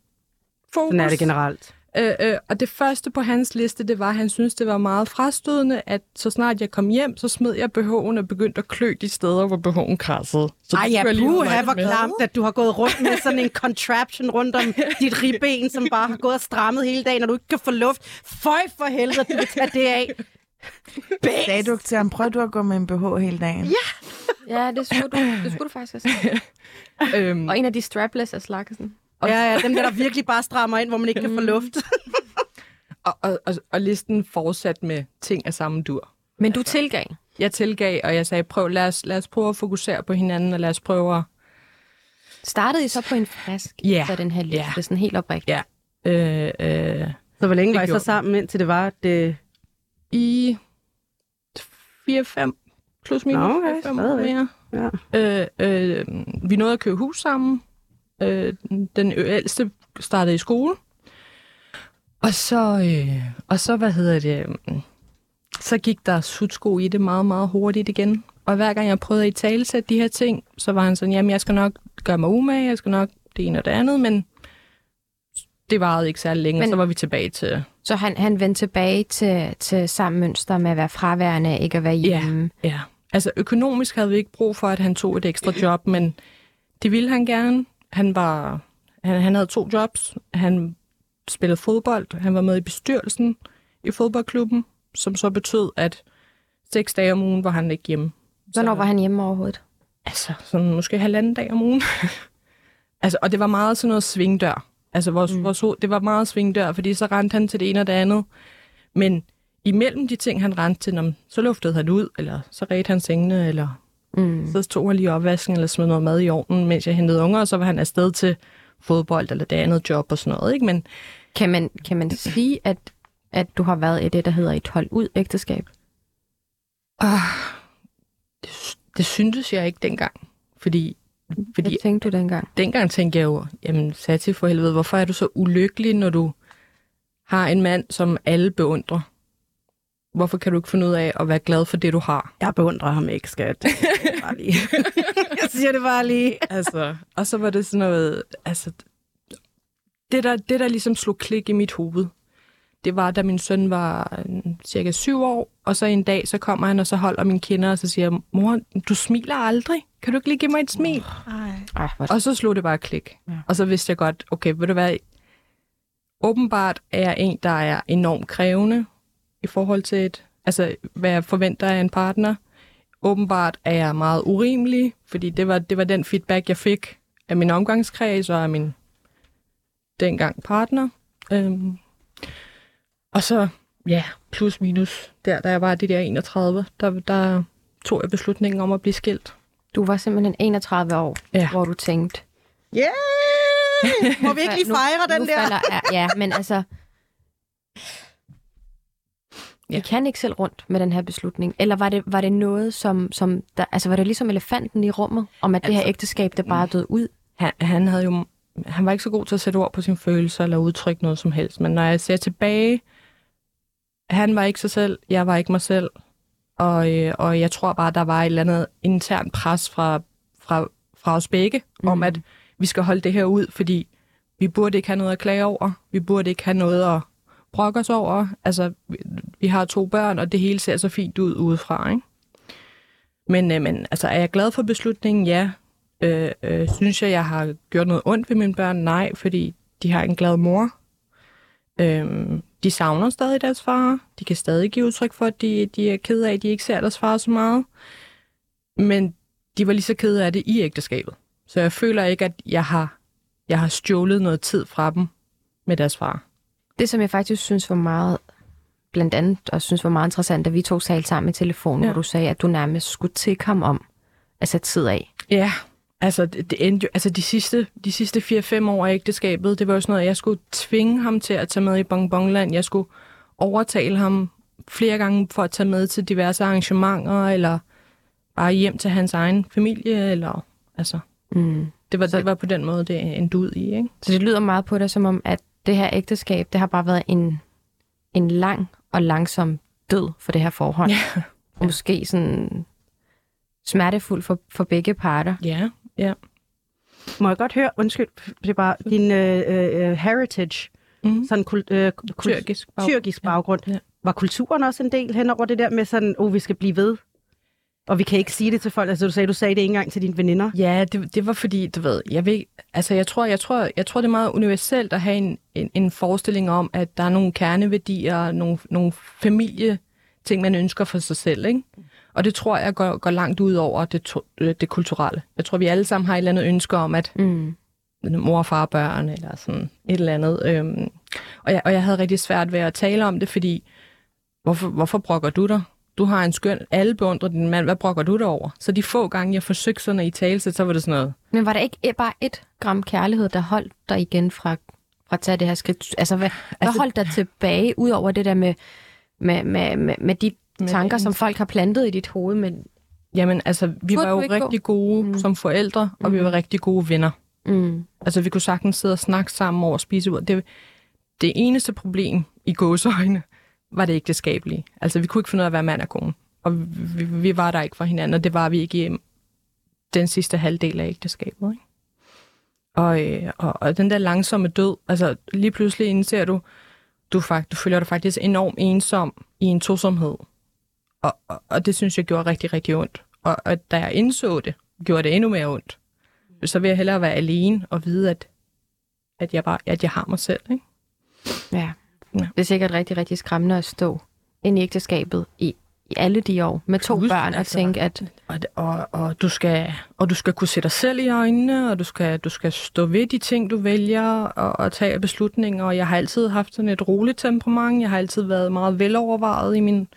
fokus. sådan er det generelt. Øh, øh, og det første på hans liste, det var, at han synes det var meget frastødende, at så snart jeg kom hjem, så smed jeg BH'en og begyndte at klø de steder, hvor BH'en krassede. Så Ej, ja, puha, hvor klamt, at du har gået rundt med sådan en contraption rundt om dit ribben, som bare har gået og strammet hele dagen, og du ikke kan få luft. Føj for helvede, du vil tage det af. Sagde du ikke til ham, prøv du at gå med en BH hele dagen? Ja. Ja, det skulle du, det skulle du faktisk have sagt. Øhm, Og en af de strapless af slagsen. Ja, ja, dem der, der virkelig bare strammer ind, hvor man ikke kan få luft. og, og, og, og listen fortsat med ting af samme dur. Men du tilgav. Jeg tilgav, og jeg sagde, prøv, lad os, lad os prøve at fokusere på hinanden, og lad os prøve at Startede I så på en frisk Ja. for den her liste, Ja. sådan helt oprigtigt? Ja. Øh, øh, Så hvor længe var I så sammen, indtil det var, at det... I 4-5 plus minus Nå, okay, 4-5 år stadigvæk. mere. Ja. Øh, øh, vi nåede at købe hus sammen. Øh, den ældste startede i skole. Og så, øh, og så hvad hedder det, øh, så gik der sutsko i det meget, meget hurtigt igen. Og hver gang jeg prøvede at i talesætte de her ting, så var han sådan, jamen jeg skal nok gøre mig umage, jeg skal nok det ene og det andet, men det varede ikke særlig længe, men... Men- så var vi tilbage til, Så han, han vendte tilbage til, til samme mønster med at være fraværende, ikke at være hjemme. Ja, altså økonomisk havde vi ikke brug for, at han tog et ekstra job, men det ville han gerne. Han var, han, han havde to jobs. Han spillede fodbold. Han var med i bestyrelsen i fodboldklubben, som så betød, at seks dage om ugen var han ikke hjemme. Hvornår var han hjemme overhovedet? Altså, sådan måske halvanden dag om ugen. altså, og det var meget sådan noget svingdør. Altså, vores, mm. vores, det var meget svingdør, fordi så rendte han til det ene og det andet. Men imellem de ting, han rendte til, så luftede han ud, eller så redte han sengene, eller Mm. så tog han lige opvasken, eller smed noget mad i ovnen, mens jeg hentede unger, og så var han afsted til fodbold, eller det andet job og sådan noget. Ikke? Men Kan, man, kan man sige, at, at du har været i det, der hedder et hold ud ægteskab? ah, det, det syntes jeg ikke dengang. Fordi, fordi Hvad tænkte du dengang? dengang tænkte jeg jo, jamen Sati for helvede, hvorfor er du så ulykkelig, når du har en mand, som alle beundrer? Hvorfor kan du ikke finde ud af at være glad for det, du har? Jeg beundrer ham ikke, skat. Bare lige. jeg siger det bare lige. Altså, og så var det sådan noget, altså, det der, det der ligesom slog klik i mit hoved, det var, da min søn var øh, cirka syv år, og så en dag, så kommer han, og så holder min kinder, og så siger jeg, mor, du smiler aldrig. Kan du ikke lige give mig et smil? Ej, hvor... Og så slog det bare klik. Ja. Og så vidste jeg godt, okay, ved du hvad, åbenbart er jeg en, der er enormt krævende i forhold til et Altså, hvad jeg forventer af en partner. Åbenbart er jeg meget urimelig, fordi det var, det var den feedback, jeg fik af min omgangskreds og af min dengang partner. Øhm, og så, ja, plus minus, der, da jeg var de der 31, der, der tog jeg beslutningen om at blive skilt. Du var simpelthen 31 år, Ja. hvor du tænkte... Yeah! Må vi ikke lige nu- fejre den nu der? Falder, ja, men altså... Vi Ja. kan ikke selv rundt med den her beslutning. Eller var det, var det noget, som, som der, altså var det ligesom elefanten i rummet, om at det her Altså, ægteskab, det bare er død ud? han, han havde jo han var ikke så god til at sætte ord på sine følelser eller udtrykke noget som helst. Men når jeg ser tilbage, han var ikke sig selv, jeg var ikke mig selv. Og, øh, og jeg tror bare, der var et eller andet intern pres fra, fra, fra os begge, mm. om at vi skal holde det her ud, fordi vi burde ikke have noget at klage over. Vi burde ikke have noget at brokke os over. Altså, vi, har to børn, og det hele ser så fint ud udefra, ikke? Men, øh, men altså, er jeg glad for beslutningen? Ja. Øh, øh, synes jeg, jeg har gjort noget ondt ved mine børn? Nej, fordi de har en glad mor. Øh, de savner stadig deres far. De kan stadig give udtryk for, at de, de er ked af, at de ikke ser deres far så meget. Men de var lige så kede af det i ægteskabet. Så jeg føler ikke, at jeg har, jeg har stjålet noget tid fra dem med deres far. Det, som jeg faktisk synes var meget, blandt andet, og synes var meget interessant, da vi to talte sammen i telefonen, ja. Hvor du sagde, at du nærmest skulle tikke ham om at sætte tid af. Ja, altså, det, endte jo, altså de sidste, de sidste 4-5 år af ægteskabet, det var jo sådan noget, jeg skulle tvinge ham til at tage med i Bongbongland. Jeg skulle overtale ham flere gange for at tage med til diverse arrangementer, eller bare hjem til hans egen familie, eller altså, Mm. det var, det var på den måde, det endte ud i, ikke? Så det lyder meget på dig, som om, at det her ægteskab, det har bare været en, en lang og langsom død for det her forhold. Ja. Og måske sådan smertefuld for, for begge parter. Ja, ja. Må jeg godt høre, undskyld, det er bare din øh, øh, heritage, Mm. sådan kul, øh, kul, Tyrkisk baggrund. tyrkisk baggrund. Ja. Var kulturen også en del hen over det der med sådan, oh, vi skal blive ved? Og vi kan ikke sige det til folk. Altså, du sagde, du sagde det ikke engang til dine veninder. Ja, det, det var fordi, du ved, jeg ved, altså jeg tror, jeg tror, jeg tror det er meget universelt at have en, en, en forestilling om, at der er nogle kerneværdier, nogle, nogle familieting, man ønsker for sig selv, ikke? Og det tror jeg går, går langt ud over det, to, øh, det kulturelle. Jeg tror, vi alle sammen har et eller andet ønske om, at Mm. mor og far og børn, eller sådan et eller andet. Øhm, og, jeg, og jeg havde rigtig svært ved at tale om det, fordi, hvorfor, hvorfor brokker du dig? Du har en skøn, alle beundrer din mand, hvad brokker du dig over? Så de få gange, jeg forsøgte sådan at i tale, så var det sådan noget, Men var der ikke bare et gram kærlighed, der holdt dig igen fra, fra at tage det her skridt? Altså, hvad, altså, hvad holdt dig tilbage, ud over det der med, med, med, med, med de Med tanker, det som folk har plantet i dit hoved? Men, Jamen, altså, vi Burde var jo gå? rigtig gode Mm. mm. som forældre, og mm. vi var rigtig gode venner. mm, Altså, vi kunne sagtens sidde og snakke sammen over spisebordet. Det, det eneste problem i gåseøjne var det ægteskabelige. Altså, vi kunne ikke finde ud af at være mand og kone. Og vi, vi, var der ikke for hinanden, og det var vi ikke i den sidste halvdel af ægteskabet. Ikke? Og, øh, og, og den der langsomme død, altså lige pludselig indser du, du, fakt, du føler dig faktisk enormt ensom i en tosomhed. Og, og, og det synes jeg gjorde rigtig, rigtig ondt. Og, og da jeg indså det, gjorde det endnu mere ondt. Så vil jeg hellere være alene og vide, at, at, jeg, bare, at jeg har mig selv. Ikke? ja. Ja. Det er sikkert rigtig, rigtig skræmmende at stå ind i ægteskabet i, i alle de år med to Plus, børn og altså, tænke, at Og, og, og, du skal, og du skal kunne se dig selv i øjnene, og du skal, du skal stå ved de ting, du vælger, og, og tage beslutninger. Og jeg har altid haft sådan et roligt temperament. Jeg har altid været meget velovervejet i mine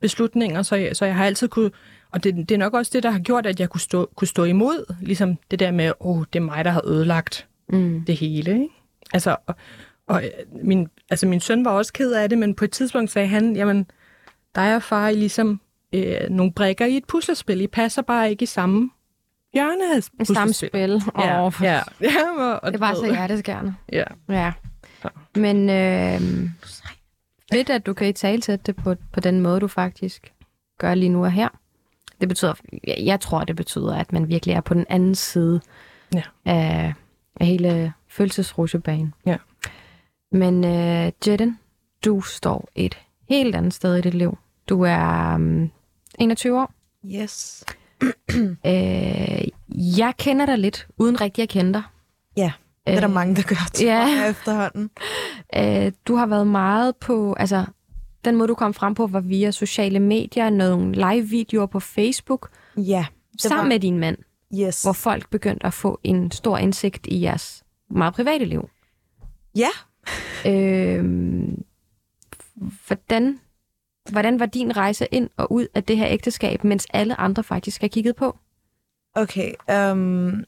beslutninger, så jeg, så jeg har altid kunne... Og det, det er nok også det, der har gjort, at jeg kunne stå, kunne stå imod, ligesom det der med, åh, oh, det er mig, der har ødelagt mm, det hele. Ikke? Altså, og, og min, altså, min søn var også ked af det, men på et tidspunkt sagde han, jamen, dig og far er ligesom øh, nogle brikker i et puslespil. I passer bare ikke i samme hjørne af en samme spil. Ja, for- ja. ja og, og Det var så hjerteskærende. Ja. Ja. Så. Men øh, fedt, at du kan i tale til det på, på den måde, du faktisk gør lige nu og her. Det betyder, jeg, jeg tror, det betyder, at man virkelig er på den anden side Ja. af, af hele følelsesrutsjebanen. Ja. Men øh, Jedden, du står et helt andet sted i dit liv. Du er um, 21 år. Yes. Øh, jeg kender dig lidt, uden rigtig at kende dig. Ja, Det er der Øh, mange, der gør, tror ja. efterhånden. Øh, du har været meget på, altså, den måde, du kom frem på, var via sociale medier, nogle live-videoer på Facebook, Ja. Sammen var, med din mand, Yes. hvor folk begyndte at få en stor indsigt i jeres meget private liv. Ja. Øhm, hvordan, hvordan var din rejse ind og ud af det her ægteskab, mens alle andre faktisk har kigget på? Okay. Um,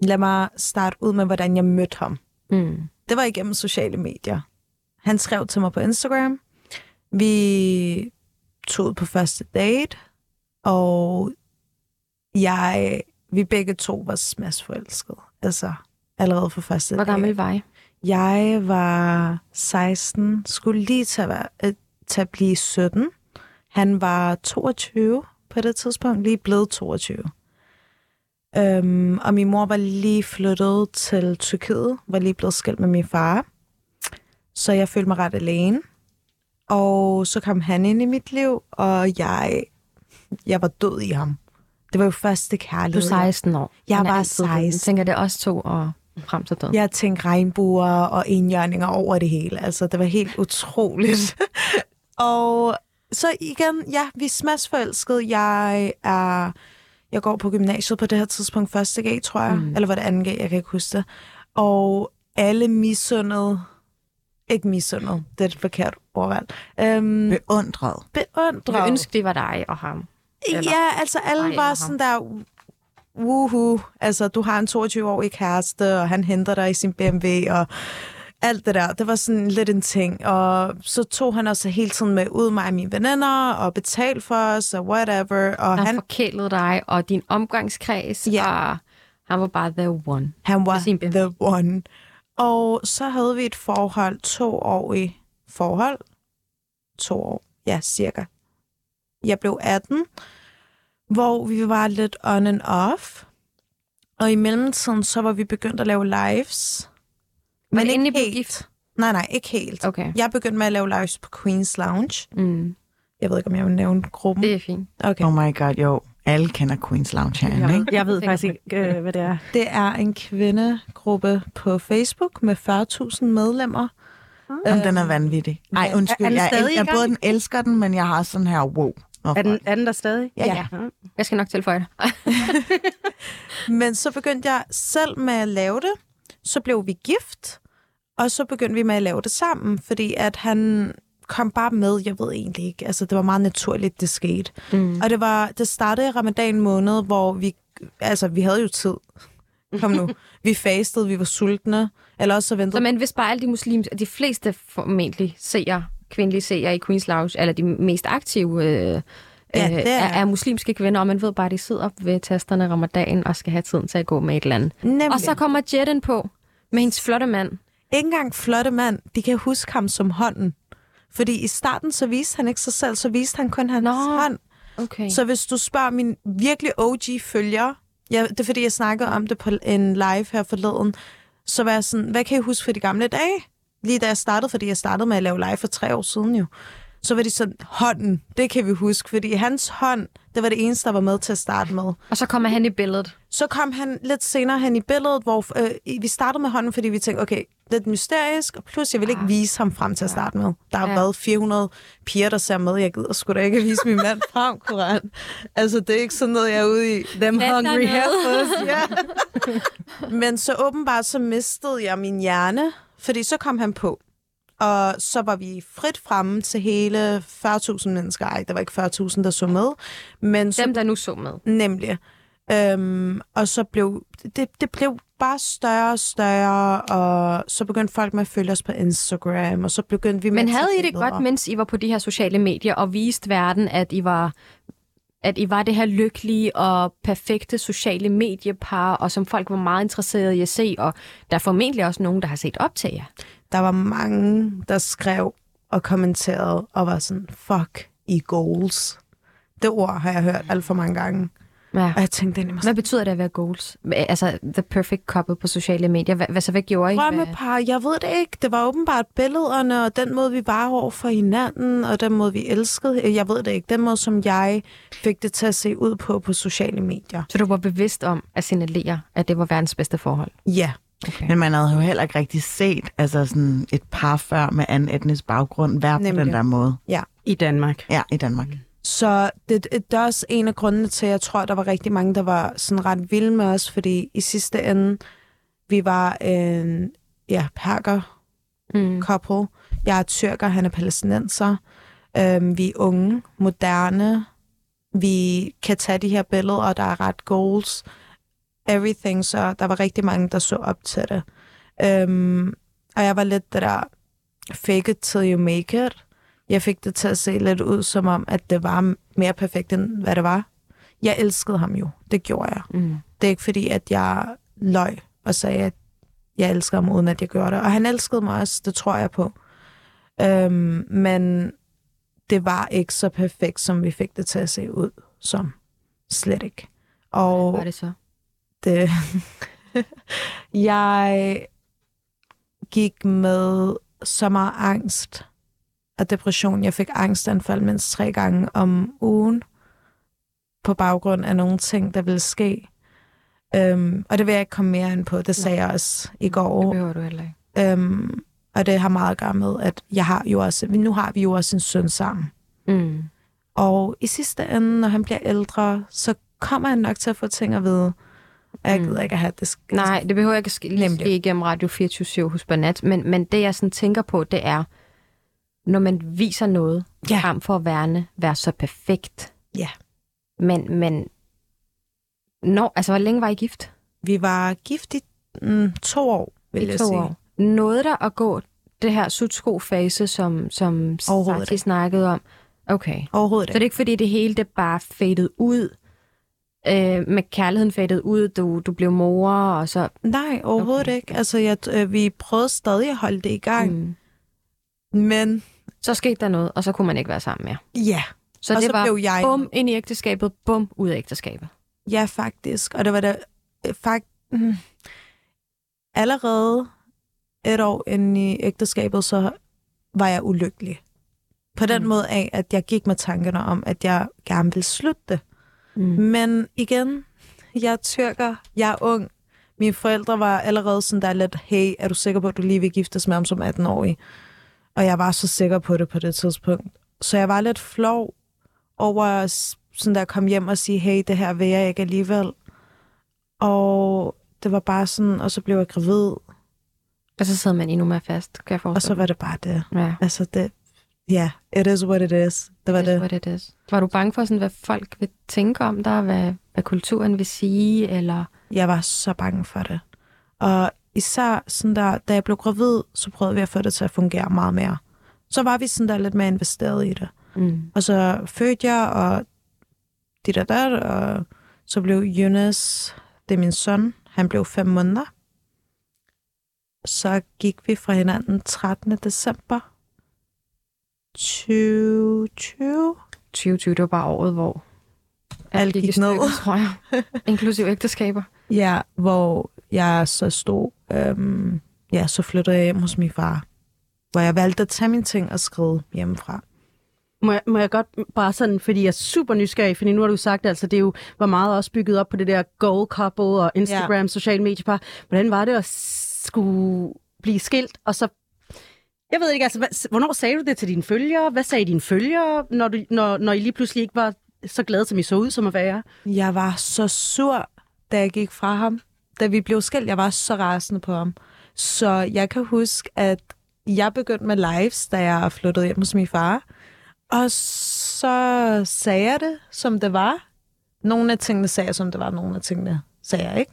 lad mig starte ud med, hvordan jeg mødte ham. Mm. Det var igennem sociale medier. Han skrev til mig på Instagram. Vi tog på første date, og jeg, vi begge to var smadsforelskede. Altså, allerede på første Hvor date. gammel var I? Jeg var 16, skulle lige til at, være, øh, til at blive 17. Han var 22 på det tidspunkt, lige blevet 22. Øhm, og min mor var lige flyttet til Tyrkiet, var lige blevet skilt med min far. Så jeg følte mig ret alene. Og så kom han ind i mit liv, og jeg, jeg var død i ham. Det var jo første Du kærlighed. er 16 år. Jeg var altid død. Jeg 16. tænker, det er os to og frem til døden. Jeg tænkte regnbuer og enhjørninger over det hele. Altså, det var helt utroligt. og så igen, ja, vi er smadsforelskede. Jeg er... Jeg går på gymnasiet på det her tidspunkt, første G, tror jeg. Mm. Eller var det anden G, jeg kan ikke huske det. Og alle misundede... Ikke misundede, det er et forkert ordvalg. Øhm, Beundret. beundret. Jeg ønsker, det var dig og ham. Eller- Ja, altså alle var sådan der, woohoo, altså du har en 22-årig kæreste, og han henter dig i sin BMW, og alt det der, det var sådan lidt en ting. Og så tog han også hele tiden med ud mig og mine veninder, og betalte for os, og whatever. Og Han han, forkælede dig og din omgangskreds, Ja. og han var bare the one. han var the one. Og så havde vi et forhold, to år i forhold. To år, ja, cirka. Jeg blev 18, hvor vi var lidt on and off. Og i mellemtiden, så var vi begyndt at lave lives. Men ikke inden I blev gift? Nej, nej, ikke helt. Okay. Jeg begyndte med at lave lives på Queen's Lounge. Mm. Jeg ved ikke, om jeg vil nævne gruppen. Det er fint. Okay. Oh my god, jo. Alle kender Queen's Lounge herinde, Jeg ikke? ved, jeg ved faktisk ikke, øh, hvad det er. Det er en kvindegruppe på Facebook med 40.000 medlemmer. Jamen, den er vanvittig. Ej, undskyld. er den jeg, jeg, jeg både den elsker den, men jeg har sådan her, wow. Nå, Er den, er den der stadig? Ja, ja. Jeg skal nok tilføje det. Men så begyndte jeg selv med at lave det. Så blev vi gift, og så begyndte vi med at lave det sammen, fordi at han kom bare med, jeg ved egentlig ikke. Altså, det var meget naturligt, det skete. Mm. Og det, var, det startede i ramadan måned, hvor vi, altså, vi havde jo tid. Kom nu. vi fastede, vi var sultne. Eller også så ventede Så men hvis bare alle de muslims, de fleste formentlig seere, kvindelige seere i Queen's Lounge, eller de mest aktive øh, Ja, øh, er- er, er muslimske kvinder, og man ved bare, at de sidder ved tasterne ramadan og skal have tiden til at gå med et eller andet. Nemlig. Og så kommer Jetten på med hendes flotte mand. ikke engang flotte mand, de kan huske ham som hånden. Fordi i starten, så viste han ikke sig selv, så viste han kun hans Nå. hånd. Okay. Så hvis du spørger min virkelig OG-følger, ja, det er fordi, jeg snakkede om det på en live her forleden, så var jeg sådan, hvad kan I huske fra de gamle dage? Lige da jeg startede, fordi jeg startede med at lave live for tre år siden jo. Så var de sådan, hånden, det kan vi huske, fordi hans hånd, det var det eneste, der var med til at starte med. Og så kommer han i billedet. Så kom han lidt senere hen i billedet, hvor øh, vi startede med hånden, fordi vi tænkte, okay, lidt mysterisk, og plus jeg vil ikke vise ham frem til at starte med. Der har Ja. været 400 piger, der ser med. Jeg gider sgu da ikke vise min mand frem, Koran. Altså, det er ikke sådan noget, jeg er ude i. Them Vent hungry. Heifers, ja. Men så åbenbart, så mistede jeg min hjerne, fordi så kom han på. Og så var vi frit fremme til hele 40.000 mennesker. Ej, der var ikke 40.000, der så med. Men så Dem, der nu så med. Nemlig. Øhm, og så blev det, det blev bare større og større, og så begyndte folk med at følge os på Instagram, og så begyndte vi med Men havde I det godt, mens I var på de her sociale medier og viste verden, at I var at I var det her lykkelige og perfekte sociale mediepar, og som folk var meget interesserede i at se, og der er formentlig også nogen, der har set op til jer. Der var mange, der skrev og kommenterede, og var sådan, fuck, i goals. Det ord har jeg hørt alt for mange gange. Ja. Og jeg tænkte egentlig, Hvad betyder det at være goals? Altså, the perfect couple på sociale medier. Hvad, hvad så, hvad gjorde I? Drømmepar, jeg ved det ikke. Det var åbenbart billederne, og den måde, vi var over for hinanden, og den måde, vi elskede. Jeg ved det ikke. Den måde, som jeg fik det til at se ud på på sociale medier. Så du var bevidst om at signalere, at det var verdens bedste forhold? Ja, Okay. Men man havde jo heller ikke rigtig set altså sådan et par før med anden etnisk baggrund være på den der måde. I Danmark. Ja, i Danmark. Så det, det er også en af grundene til, at jeg tror, at der var rigtig mange, der var sådan ret vilde med os, fordi i sidste ende, vi var en ja, perker Mm. couple. Jeg er tyrker, han er palæstinenser. Øhm, vi er unge, moderne. Vi kan tage de her billeder, og der er ret goals. Everything, så der var rigtig mange, der så op til det. Øhm, og jeg var lidt det der fake it till you make it. Jeg fik det til at se lidt ud som om, at det var mere perfekt, end hvad det var. Jeg elskede ham jo. Det gjorde jeg. Mm. Det er ikke fordi, at jeg løg og sagde, at jeg elsker ham, uden at jeg gjorde det. Og han elskede mig også, det tror jeg på. Øhm, men det var ikke så perfekt, som vi fik det til at se ud som. Slet ikke. Og Hvad var det så? det, jeg gik med så meget angst og depression. Jeg fik angstanfald mindst tre gange om ugen på baggrund af nogle ting, der ville ske. Øhm, og det vil jeg ikke komme mere ind på. Det sagde jeg også i Det går. behøver du heller ikke. Øhm, og det har meget at gøre med, at jeg har jo også, nu har vi jo også en søn sammen. Mm. Og i sidste ende, når han bliver ældre, så kommer han nok til at få ting at vide. Og jeg Mm. gider ikke at have det. sk- Nej, det behøver ikke at ske, igennem Radio 24 hos Banat, men, men det jeg sådan tænker på, det er, når man viser noget, Ja. frem for at værne, være så perfekt. Ja. Men, men når, altså, hvor længe var I gift? Vi var gift i mm, to år, vil I jeg to sige. år. Nåede der at gå det her sutsko-fase, som, som Sati snakkede om? Okay. Overhovedet Så det er ikke. fordi, det hele det bare faded ud, øh, med kærligheden faded ud, du, du blev mor, og så... Nej, overhovedet Okay. ikke. Altså, jeg, øh, vi prøvede stadig at holde det i gang. Mm. Men Så skete der noget, og så kunne man ikke være sammen mere. ja, Så og det så var blev jeg... bum ind i ægteskabet, bum ud af ægteskabet. Ja, faktisk. Og det var da... Øh, fakt, mm, allerede et år inde i ægteskabet, så var jeg ulykkelig. På den mm. måde af, at jeg gik med tankerne om, at jeg gerne ville slutte det. Mm. Men igen, jeg er tyrker, jeg er ung. Mine forældre var allerede sådan der lidt, hey, er du sikker på, at du lige vil giftes med ham som 18-årig? Og jeg var så sikker på det på det tidspunkt. Så jeg var lidt flov over sådan der komme hjem og sige, hey, det her vil jeg ikke alligevel. Og det var bare sådan, og så blev jeg gravid, Og så sidder man endnu mere fast, kan jeg og så var det bare det. Ja. Altså det, ja, yeah, it is what it is. Det var That's det. what it is. Var du bange for, sådan, hvad folk vil tænke om dig, hvad, hvad kulturen vil sige, eller... Jeg var så bange for det. Og især sådan der, da jeg blev gravid, så prøvede vi at få det til at fungere meget mere. Så var vi sådan der lidt mere investeret i det. Mm. Og så fødte jeg, og dit og dat, og så blev Jonas, det er min søn, han blev fem måneder. Så gik vi fra hinanden 13. december 2020. 2020, det var bare året, hvor Alt gik i ned. stykker, tror jeg. Inklusiv ægteskaber. Ja, hvor jeg så stod, øhm, ja, så flyttede jeg hjem hos min far. Hvor jeg valgte at tage mine ting og skrive hjemmefra. Må jeg, må jeg godt bare sådan, fordi jeg er super nysgerrig, fordi nu har du sagt, altså det er jo, var meget også bygget op på det der goal couple og Instagram, ja. social mediepar. Hvordan var det at skulle blive skilt, og så jeg ved ikke, altså, hvad, hvornår sagde du det til dine følgere? Hvad sagde dine følgere, når, du, når, når I lige pludselig ikke var så glade, som I så ud som at være? Jeg var så sur, da jeg gik fra ham. Da vi blev skilt, jeg var så rasende på ham. Så jeg kan huske, at jeg begyndte med lives, da jeg flyttede hjem hos min far. Og så sagde jeg det, som det var. Nogle af tingene sagde jeg, som det var. Nogle af tingene sagde jeg ikke.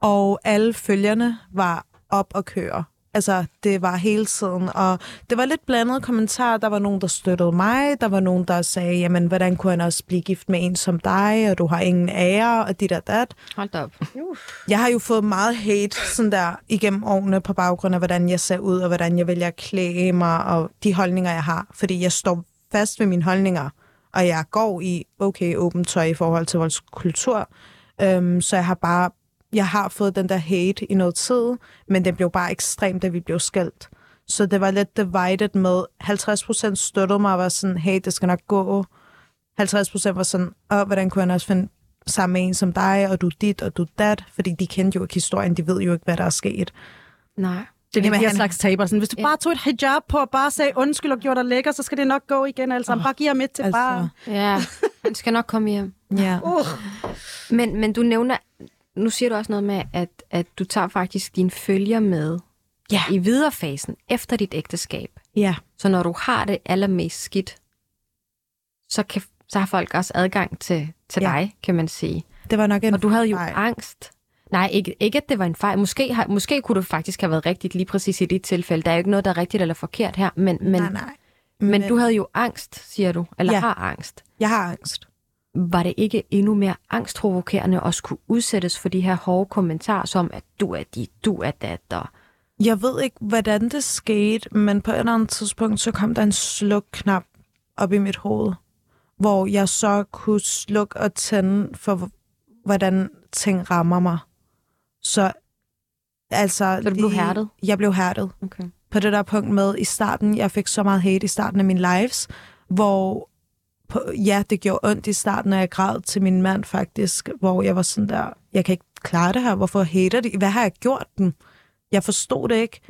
Og alle følgerne var op og køre. Altså, det var hele tiden, og det var lidt blandet kommentarer. Der var nogen, der støttede mig, der var nogen, der sagde, jamen, hvordan kunne han også blive gift med en som dig, og du har ingen ære, og dit og dat. Hold da op. Jeg har jo fået meget hate sådan der igennem årene på baggrund af, hvordan jeg ser ud, og hvordan jeg vælger at klæde mig, og de holdninger, jeg har. Fordi jeg står fast ved mine holdninger, og jeg går i okay åbent tøj i forhold til vores kultur. Øhm, så jeg har bare jeg har fået den der hate i noget tid, men det blev bare ekstremt, da vi blev skældt. Så det var lidt divided med, 50% støttede mig og var sådan, hey, det skal nok gå. 50% var sådan, åh, hvordan kunne han også finde sammen med en som dig, og du er dit, og du er dat, fordi de kendte jo ikke historien, de ved jo ikke, hvad der er sket. Nej. Det er Jamen, de her han- slags taber. Sådan, hvis du Ja. bare tog et hijab på og bare sagde undskyld og gjorde dig lækker, så skal det nok gå igen. Altså, bare giv ham et til altså. bare... Ja, han skal nok komme hjem. Ja. Uh. Men, men du nævner, nu siger du også noget med, at, at du tager faktisk dine følger med Ja. i viderefasen efter dit ægteskab. Ja. Så når du har det allermest skidt, så, kan, så har folk også adgang til, til Ja. dig, kan man sige. Det var nok en Og du havde jo fejl. angst. Nej, ikke, ikke at det var en fejl. Måske, har, måske kunne det faktisk have været rigtigt lige præcis i dit tilfælde. Der er jo ikke noget, der er rigtigt eller forkert her. Men, men, nej, nej. men du havde jo angst, siger du. Eller Ja. har angst. Jeg har angst. Var det ikke endnu mere angstprovokerende at skulle udsættes for de her hårde kommentarer, som at du er dit, du er dat, og Jeg ved ikke, hvordan det skete, men på et eller andet tidspunkt, så kom der en slukknap op i mit hoved, hvor jeg så kunne slukke og tænde for, hvordan ting rammer mig. Så altså... Så du blev hærdet? Jeg blev hærdet. Okay. På det der punkt med i starten, jeg fik så meget hate i starten af min lives, hvor på, ja, det gjorde ondt i starten, når jeg græd til min mand faktisk, hvor jeg var sådan der, jeg kan ikke klare det her, hvorfor hater de? Hvad har jeg gjort dem? Jeg forstod det ikke.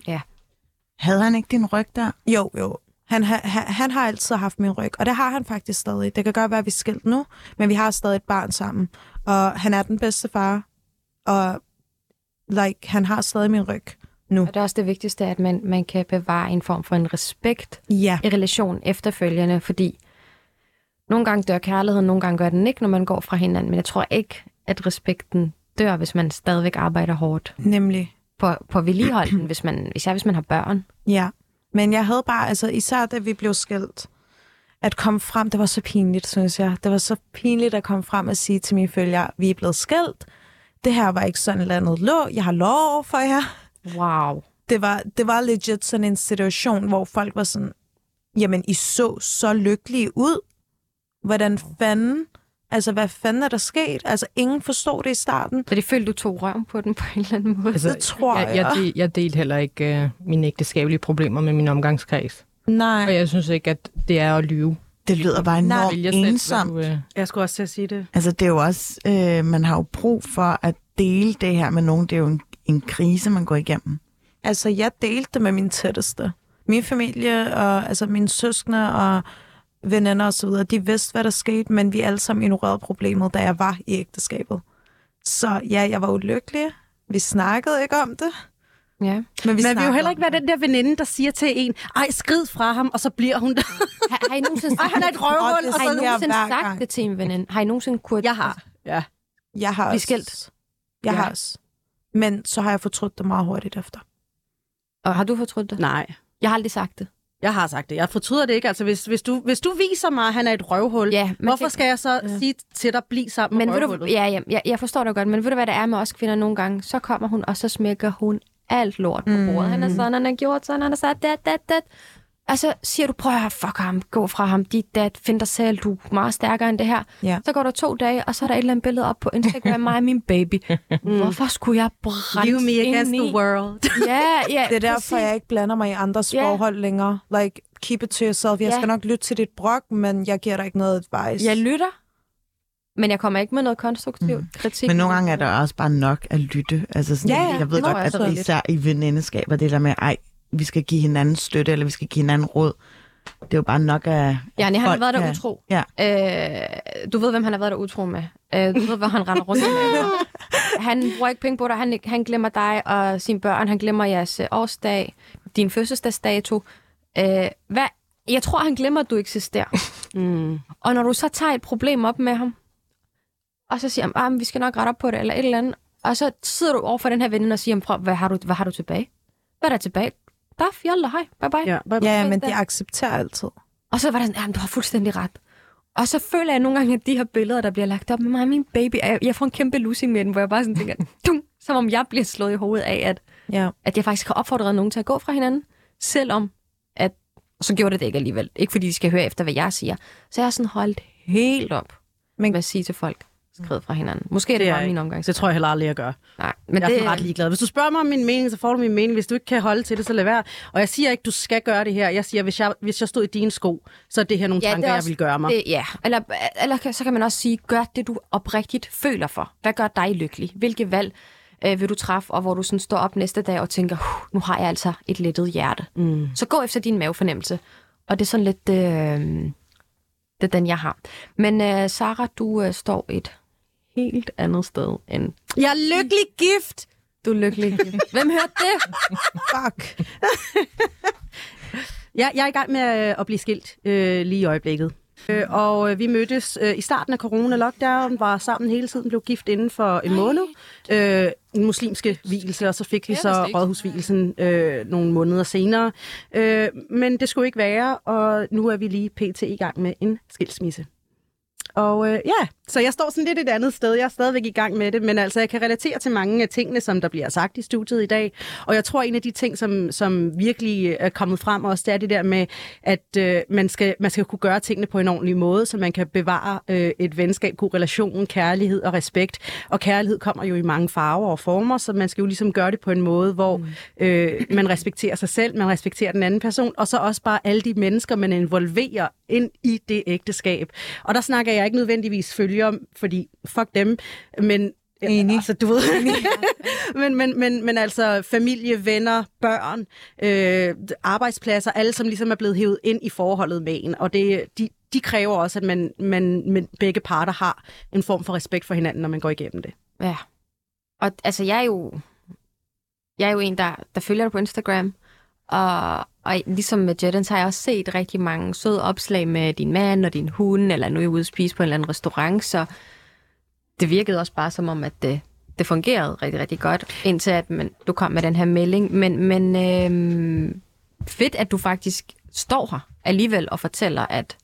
Havde han ikke din ryg der? Jo, jo. Han, ha, han, han har altid haft min ryg, og det har han faktisk stadig. Det kan godt være, at vi er skilt nu, men vi har stadig et barn sammen. Og han er den bedste far, og like, han har stadig min ryg nu. Og det er også det vigtigste, at man, man kan bevare en form for en respekt Ja, i relation efterfølgende, fordi nogle gange dør kærligheden, nogle gange gør den ikke, når man går fra hinanden, men jeg tror ikke, at respekten dør, hvis man stadigvæk arbejder hårdt nemlig. på, på vedligeholden, hvis man, især hvis man har børn. Ja. Men jeg havde bare, altså især da vi blev skilt, at komme frem, det var så pinligt, synes jeg. Det var så pinligt at komme frem og sige til mine følgere, vi er blevet skilt. Det her var ikke sådan landet lå. Jeg har lov over for jer. Wow. det var, det var legit sådan en situation, hvor folk var sådan, jamen, I så så lykkelige ud. Hvordan fanden, altså, hvad fanden er der sket? Altså, ingen forstod det i starten. Så det følte, du tog røven på den på en eller anden måde. Altså, det tror jeg. jeg, jeg, del, jeg delte heller ikke øh, mine ægteskabelige problemer med min omgangskreds. Nej. Og jeg synes ikke, at det er at lyve. Det lyder bare enormt hvad ensomt. du, øh, Jeg skulle også til at sige det. Altså, det er jo også, øh, man har jo brug for at dele det her med nogen. Det er jo en, en krise, man går igennem. Altså, jeg delte det med min tætteste. Min familie, og altså mine søskende og veninder og så videre, de vidste, hvad der skete, men vi alle sammen ignorerede problemet, da jeg var i ægteskabet. Så ja, jeg var ulykkelig. Vi snakkede ikke om det, Ja. men vi Man vil jo heller ikke være den der veninde, der siger til en, ej, skrid fra ham, og så bliver hun der. Har, har I nogensinde, Ej, han er et røvhul, og har I så- så... nogensinde sagt gang. det til en veninde? Har I nogensinde kunne... Jeg har. Ja. Jeg har også, skilt. Jeg Ja. har også. Men så har jeg fortrudt det meget hurtigt efter. Og har du fortrudt det? Nej. Jeg har aldrig sagt det. Jeg har sagt det. Jeg fortryder det ikke. Altså, hvis, hvis, du, hvis du viser mig, at han er et røvhul, Ja, hvorfor det- skal jeg så Ja. sige til dig, bliv sammen Men med ved du, røvhullet? ja, ja, jeg, jeg forstår det godt, men ved du, hvad det er med os kvinder nogle gange? Så kommer hun, og så smækker hun alt lort på bordet. Han er sådan, han har gjort sådan, han har sagt dat, dat, dat. Og så siger du, prøv at fuck ham, gå fra ham, dit, dat, find dig selv, du er meget stærkere end det her. Ja. Så går der to dage, og så er der et eller andet billede op på Instagram, mig og min baby. Hvorfor skulle jeg brænde You me against the world. Ja, ja, Det er derfor, præcis. jeg ikke blander mig i andres Ja. forhold længere. Like, keep it to yourself. Jeg Ja. skal nok lytte til dit brok, men jeg giver dig ikke noget advice. Jeg lytter, men jeg kommer ikke med noget konstruktiv mm. kritik. Men nogle gange er der også bare nok at lytte. Altså sådan, Ja, ja, jeg ved godt, jeg at er især i venindeskaber, det der med, ej, vi skal give hinanden støtte, eller vi skal give hinanden råd. Det er jo bare nok at... Ja, han har været der kan- utro. Ja. Øh, du ved, hvem han har været der utro med. Øh, du ved, hvad han render rundt med. Han bruger ikke penge på dig. Han, han glemmer dig og sine børn. Han glemmer jeres øh, årsdag, din fødselsdagsdato. Øh, hvad? Jeg tror, han glemmer, at du eksisterer. Mm. Og når du så tager et problem op med ham, og så siger han, ah, vi skal nok rette op på det, eller et eller andet, og så sidder du over for den her veninde og siger, "Prøv, hvad har du, hvad har du tilbage? Hvad er der tilbage? Der er fjolle, hej, bye bye. Ja, bye, Ja, ja, men de accepterer altid. Og så var der sådan, jamen, du har fuldstændig ret. Og så føler jeg nogle gange, at de her billeder, der bliver lagt op med mig og min baby, jeg, jeg får en kæmpe losing med den, hvor jeg bare sådan tænker, dum, som om jeg bliver slået i hovedet af, at, Ja. at jeg faktisk har opfordret nogen til at gå fra hinanden, selvom at, og så gjorde det det ikke alligevel. Ikke fordi de skal høre efter, hvad jeg siger. Så jeg har sådan holdt helt op Men- med at sige til folk, skrevet fra hinanden. Måske er det, Det det er bare ikke. min omgang. Det tror jeg heller aldrig, jeg gør. Nej, men jeg er det, ret ligeglad. Hvis du spørger mig om min mening, så får du min mening. Hvis du ikke kan holde til det, så lad være. Og jeg siger ikke, du skal gøre det her. Jeg siger, hvis jeg, hvis jeg stod i dine sko, så er det her nogle Ja, det tanker, er jeg også- vil gøre mig. Det, ja, eller, eller så kan man også sige, gør det, du oprigtigt føler for. Hvad gør dig lykkelig? Hvilke valg øh, vil du træffe, og hvor du sådan står op næste dag og tænker, "Huh, nu har jeg altså et lettet hjerte. Mm. Så gå efter din mavefornemmelse. Og det er sådan lidt, øh, det er den, jeg har. Men øh, Sara, du øh, står et helt andet sted end Jeg er lykkelig gift! du er lykkelig. Hvem hørte det? Fuck. Ja, jeg er i gang med øh, at blive skilt øh, lige i øjeblikket. Øh, og øh, vi mødtes øh, i starten af corona-lockdown, var sammen hele tiden, blev gift inden for en måned. Øh, en muslimske hvilelse, og så fik vi så rådhusvielsen øh, nogle måneder senere. Øh, men det skulle ikke være, og nu er vi lige pt. i gang med en skilsmisse. Og øh, ja, så jeg står sådan lidt et andet sted. Jeg er stadigvæk i gang med det, men altså, jeg kan relatere til mange af tingene, som der bliver sagt i studiet i dag. Og jeg tror, en af de ting, som, som virkelig er kommet frem også, det er det der med, at øh, man, skal, man skal kunne gøre tingene på en ordentlig måde, så man kan bevare øh, et venskab, god relation, kærlighed og respekt. Og kærlighed kommer jo i mange farver og former, så man skal jo ligesom gøre det på en måde, hvor øh, man respekterer sig selv, man respekterer den anden person, og så også bare alle de mennesker, man involverer ind i det ægteskab. Og der snakker jeg ikke nødvendigvis følger, fordi fuck dem, men Enig. Altså, du ved. men, men, men, men altså familie, venner, børn, øh, arbejdspladser, alle som ligesom er blevet hævet ind i forholdet med en. Og det, de, de kræver også, at man, man, man begge parter har en form for respekt for hinanden, når man går igennem det. Ja. Og altså, jeg er jo, jeg er jo en, der, der følger dig på Instagram. Og, og ligesom med så har jeg også set rigtig mange søde opslag med din mand og din hund, eller nu er jeg ude at spise på en eller anden restaurant, så det virkede også bare som om, at det, det fungerede rigtig, rigtig godt, indtil at man, du kom med den her melding. Men, men øhm, fedt, at du faktisk står her alligevel og fortæller, at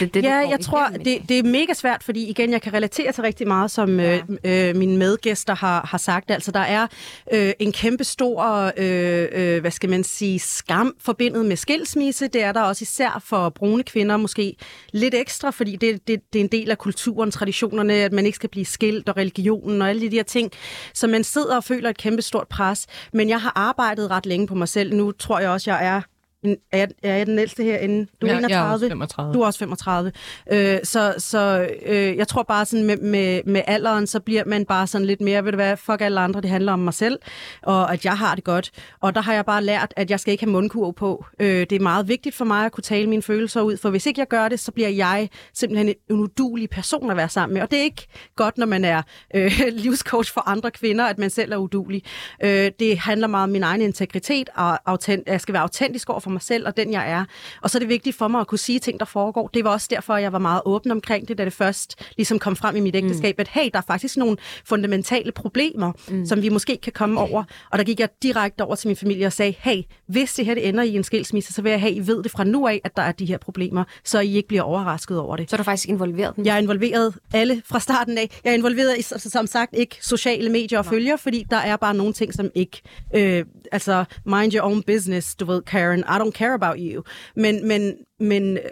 det, det, ja, jeg tror, igennem det, det er mega svært, fordi igen, jeg kan relatere til rigtig meget, som ja. øh, øh, mine medgæster har, har sagt. Altså, der er øh, en kæmpe stor, øh, øh, hvad skal man sige, skam forbindet med skilsmisse. Det er der også især for brune kvinder måske lidt ekstra, fordi det, det, det er en del af kulturen, traditionerne, at man ikke skal blive skilt, og religionen og alle de der ting. Så man sidder og føler et kæmpe stort pres. Men jeg har arbejdet ret længe på mig selv. Nu tror jeg også, jeg er... Er jeg, er jeg den ældste herinde? Du er Ja, 31? Jeg er også 35. Du er også 35. Øh, så så øh, jeg tror bare sådan med, med, med alderen, så bliver man bare sådan lidt mere, ved du hvad, fuck alle andre, det handler om mig selv, og at jeg har det godt. Og der har jeg bare lært, at jeg skal ikke have mundkur på. Øh, det er meget vigtigt for mig at kunne tale mine følelser ud, for hvis ikke jeg gør det, så bliver jeg simpelthen en udulig person at være sammen med. Og det er ikke godt, når man er øh, livscoach for andre kvinder, at man selv er udulig. Øh, det handler meget om min egen integritet, og autent- jeg skal være autentisk over for mig selv og den, jeg er. Og så er det vigtigt for mig at kunne sige ting, der foregår. Det var også derfor, jeg var meget åben omkring det, da det først ligesom kom frem i mit ægteskab, mm. at hey, der er faktisk nogle fundamentale problemer, mm. som vi måske kan komme over. Og der gik jeg direkte over til min familie og sagde, hey, hvis det her det ender i en skilsmisse, så vil jeg have, I ved det fra nu af, at der er de her problemer, så I ikke bliver overrasket over det. Så er du faktisk involveret den. Jeg er involveret alle fra starten af. Jeg er involveret i, som sagt, ikke sociale medier og følger, fordi der er bare nogle ting, som ikke... Øh, altså, mind your own business, du ved, Karen. I don't care about you. Men, men, men øh,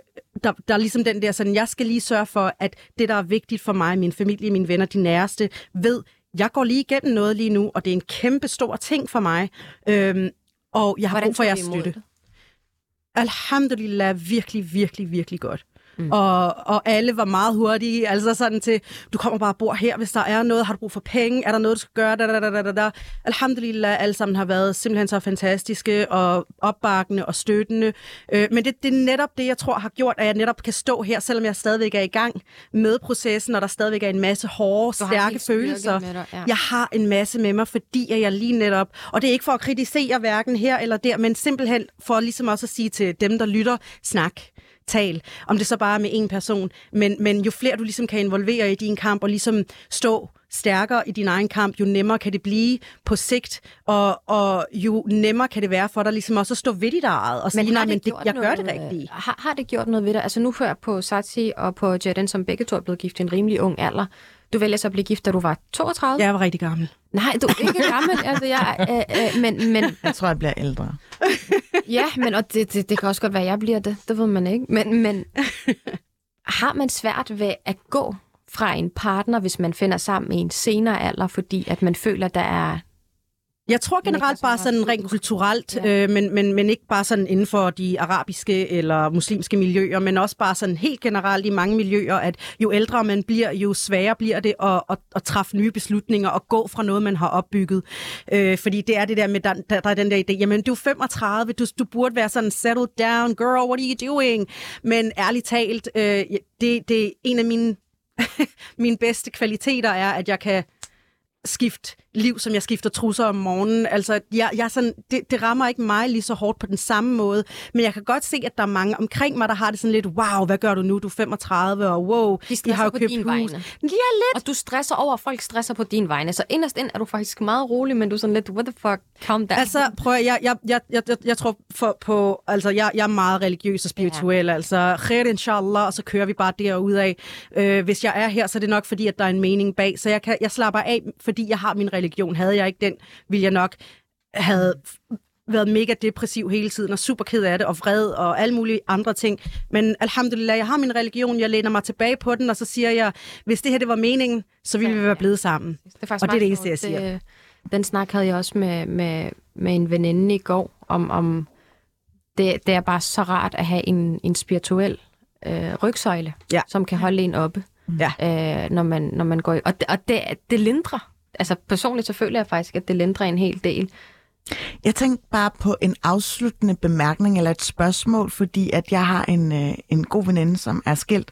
der, der er ligesom den der sådan, jeg skal lige sørge for, at det, der er vigtigt for mig, min familie, mine venner, de næreste, ved, jeg går lige igennem noget lige nu, og det er en kæmpe stor ting for mig. Øhm, og jeg har Hvordan brug for jeres støtte. det? Alhamdulillah, virkelig, virkelig, virkelig godt. Mm. Og, og alle var meget hurtige, altså sådan til, du kommer bare og bor her, hvis der er noget, har du brug for penge, er der noget, du skal gøre, da, da, da, da, da, da. Alhamdulillah, alle sammen har været simpelthen så fantastiske og opbakkende og støttende. Øh, men det, det er netop det, jeg tror har gjort, at jeg netop kan stå her, selvom jeg stadigvæk er i gang med processen, og der stadigvæk er en masse hårde, stærke følelser. dig, ja. Jeg har en masse med mig, fordi at jeg lige netop, og det er ikke for at kritisere hverken her eller der, men simpelthen for ligesom også at sige til dem, der lytter, snak tal, om det så bare er med en person, men, men jo flere du ligesom kan involvere i din kamp og ligesom stå stærkere i din egen kamp, jo nemmere kan det blive på sigt, og, og jo nemmere kan det være for dig ligesom også at stå ved dit eget og sige, nej, men det, jeg gør noget, det rigtigt. Har, har det gjort noget ved dig? Altså nu hører jeg på Satsi og på Jaden, som begge to er blevet gift i en rimelig ung alder. Du vælger så at blive gift, da du var 32? Jeg var rigtig gammel. Nej, du er ikke gammel. Altså, jeg, øh, øh, men, men, Jeg tror, jeg bliver ældre. ja, men og det, det, det kan også godt være, at jeg bliver det. Det ved man ikke. Men, men har man svært ved at gå fra en partner, hvis man finder sammen i en senere alder, fordi at man føler, der er Jeg tror generelt bare sådan rent kulturelt, Ja. øh, men, men, men ikke bare sådan inden for de arabiske eller muslimske miljøer, men også bare sådan helt generelt i mange miljøer, at jo ældre man bliver, jo sværere bliver det at, at, at træffe nye beslutninger og gå fra noget, man har opbygget. Øh, fordi det er det der med, der, der, der er den der idé, jamen du er 35, du, du burde være sådan settled down, girl, what are you doing? Men ærligt talt, øh, det, det er en af mine, mine bedste kvaliteter er, at jeg kan skifte liv, som jeg skifter trusser om morgenen. Altså, jeg, jeg sådan, det, det rammer ikke mig lige så hårdt på den samme måde, men jeg kan godt se, at der er mange omkring mig, der har det sådan lidt, wow, hvad gør du nu? Du er 35, og wow, De har jo købt din hus. vegne. Ja, lidt. Og du stresser over, at folk stresser på din vegne. Så inderst ind er du faktisk meget rolig, men du er sådan lidt, what the fuck, calm down. Altså, prøv at, jeg, jeg, jeg, jeg, jeg, jeg tror for, på, altså, jeg, jeg er meget religiøs og spirituel, ja. altså, khair inshallah, og så kører vi bare derudad. Øh, hvis jeg er her, så er det nok fordi, at der er en mening bag, så jeg, kan, jeg slapper af, fordi jeg har min religion. Havde jeg ikke den, ville jeg nok have været mega depressiv hele tiden, og super ked af det, og vred, og alle mulige andre ting. Men alhamdulillah, jeg har min religion, jeg læner mig tilbage på den, og så siger jeg, hvis det her det var meningen, så ville vi være blevet sammen. Det er faktisk Og det er det eneste, jeg siger. Det, den snak havde jeg også med, med, med en veninde i går, om, om det, det er bare så rart at have en, en spirituel øh, rygsøjle, Ja. som kan holde en oppe, Ja. øh, når, man, når man går i. Og, det, og det, det lindrer. Altså personligt så føler jeg faktisk, at det lindrer en hel del. Jeg tænkte bare på en afsluttende bemærkning eller et spørgsmål, fordi at jeg har en, øh, en god veninde, som er skilt,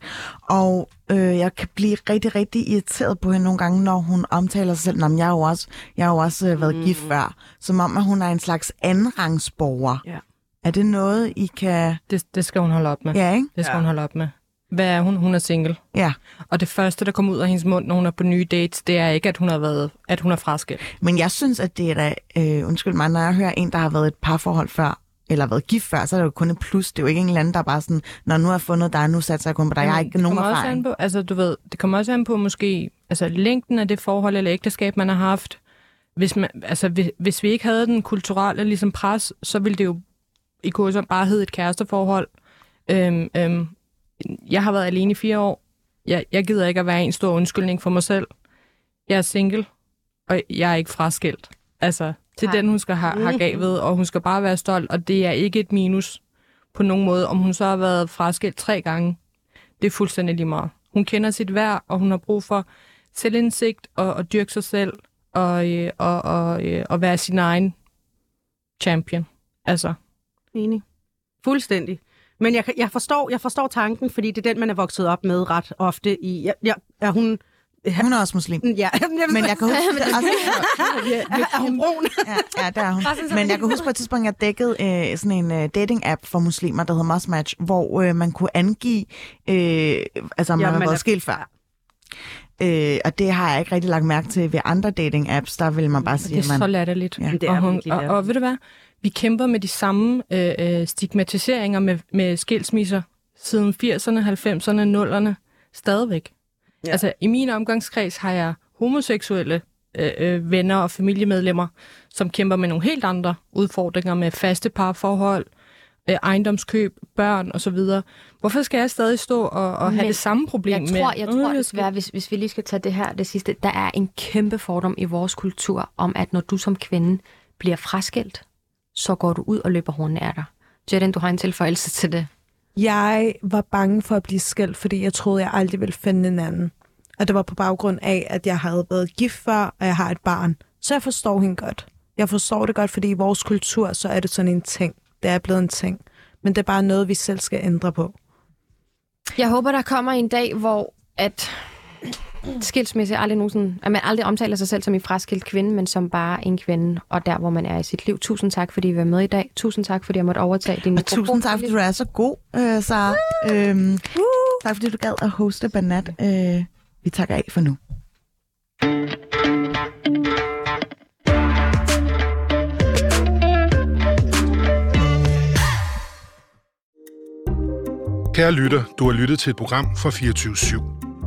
og øh, jeg kan blive rigtig, rigtig irriteret på hende nogle gange, når hun omtaler sig selv. Nå, men jeg har jo også, jeg har jo også øh, været mm. gift før, som om, at hun er en slags andenrangsborger. Ja. Er det noget, I kan... Det, det skal hun holde op med. Ja, ikke? Det skal Ja. hun holde op med. Hvad er hun? Hun er single. Ja. Og det første, der kommer ud af hendes mund, når hun er på nye dates, det er ikke, at hun har været, at hun er fraskilt. Men jeg synes, at det er da... Øh, undskyld mig, når jeg hører en, der har været et parforhold før, eller været gift før, så er det jo kun et plus. Det er jo ikke en eller anden, der bare sådan, når nu har jeg fundet dig, nu satser jeg kun på dig. Jeg har ikke det nogen kommer også erfaring. an på, altså du ved, det kommer også an på måske, altså længden af det forhold eller ægteskab, man har haft. Hvis, man, altså, hvis, hvis vi ikke havde den kulturelle ligesom pres, så ville det jo i kurser bare hedde et kæresteforhold. Øhm, øhm, jeg har været alene i fire år. Jeg, jeg gider ikke at være en stor undskyldning for mig selv. Jeg er single, og jeg er ikke fraskilt. Altså, til den, hun skal have, have gavet, og hun skal bare være stolt, og det er ikke et minus på nogen måde. Om hun så har været fraskilt tre gange, det er fuldstændig lige meget. Hun kender sit værd, og hun har brug for selvindsigt og, og dyrke sig selv, og, øh, og, og, øh, og være sin egen champion. Altså, Enig. Fuldstændig. Men jeg, jeg, forstår, jeg forstår tanken, fordi det er den, man er vokset op med ret ofte i... Ja, ja, er hun... Hun er også muslim. Ja, Men jeg kan huske, også, er, hun brun? ja, ja, det er hun. Men jeg kan huske på et tidspunkt, jeg dækkede øh, sådan en øh, dating-app for muslimer, der hedder Mustmatch, hvor øh, man kunne angive, øh, altså om man Ja, har man været er- skilt før. Øh, og det har jeg ikke rigtig lagt mærke til ved andre dating-apps. Der vil man bare sige, det er man... så latterligt. Ja. Det er og, hun, og, og ved du hvad? Vi kæmper med de samme øh, øh, stigmatiseringer med, med skilsmisser siden 80'erne, 90'erne, 0'erne. Stadigvæk. Ja. Altså, i min omgangskreds har jeg homoseksuelle øh, øh, venner og familiemedlemmer, som kæmper med nogle helt andre udfordringer med faste parforhold, øh, ejendomskøb, børn osv. Hvorfor skal jeg stadig stå og, og have Men det samme problem Jeg med? tror, jeg "Åh, tror skal- desværre, hvis, hvis vi lige skal tage det her, det sidste, der er en kæmpe fordom i vores kultur om, at når du som kvinde bliver fraskilt, så går du ud og løber hornene af dig. Jadden, du har en tilføjelse til det. Jeg var bange for at blive skilt, fordi jeg troede, jeg aldrig ville finde en anden. Og det var på baggrund af, at jeg havde været gift før, og jeg har et barn. Så jeg forstår hende godt. Jeg forstår det godt, fordi i vores kultur, så er det sådan en ting. Det er blevet en ting. Men det er bare noget, vi selv skal ændre på. Jeg håber, der kommer en dag, hvor at skilsmisse aldrig nogensinde, at man aldrig omtaler sig selv som en fraskilt kvinde, men som bare en kvinde, og der, hvor man er i sit liv. Tusind tak, fordi I var med i dag. Tusind tak, fordi jeg måtte overtage din Og tusind tak, fordi du er så god, øh, Sara. Øhm, tak, fordi du gad at hoste Banat. Øh, vi takker af for nu. Kære lytter, du har lyttet til et program fra 24 /7.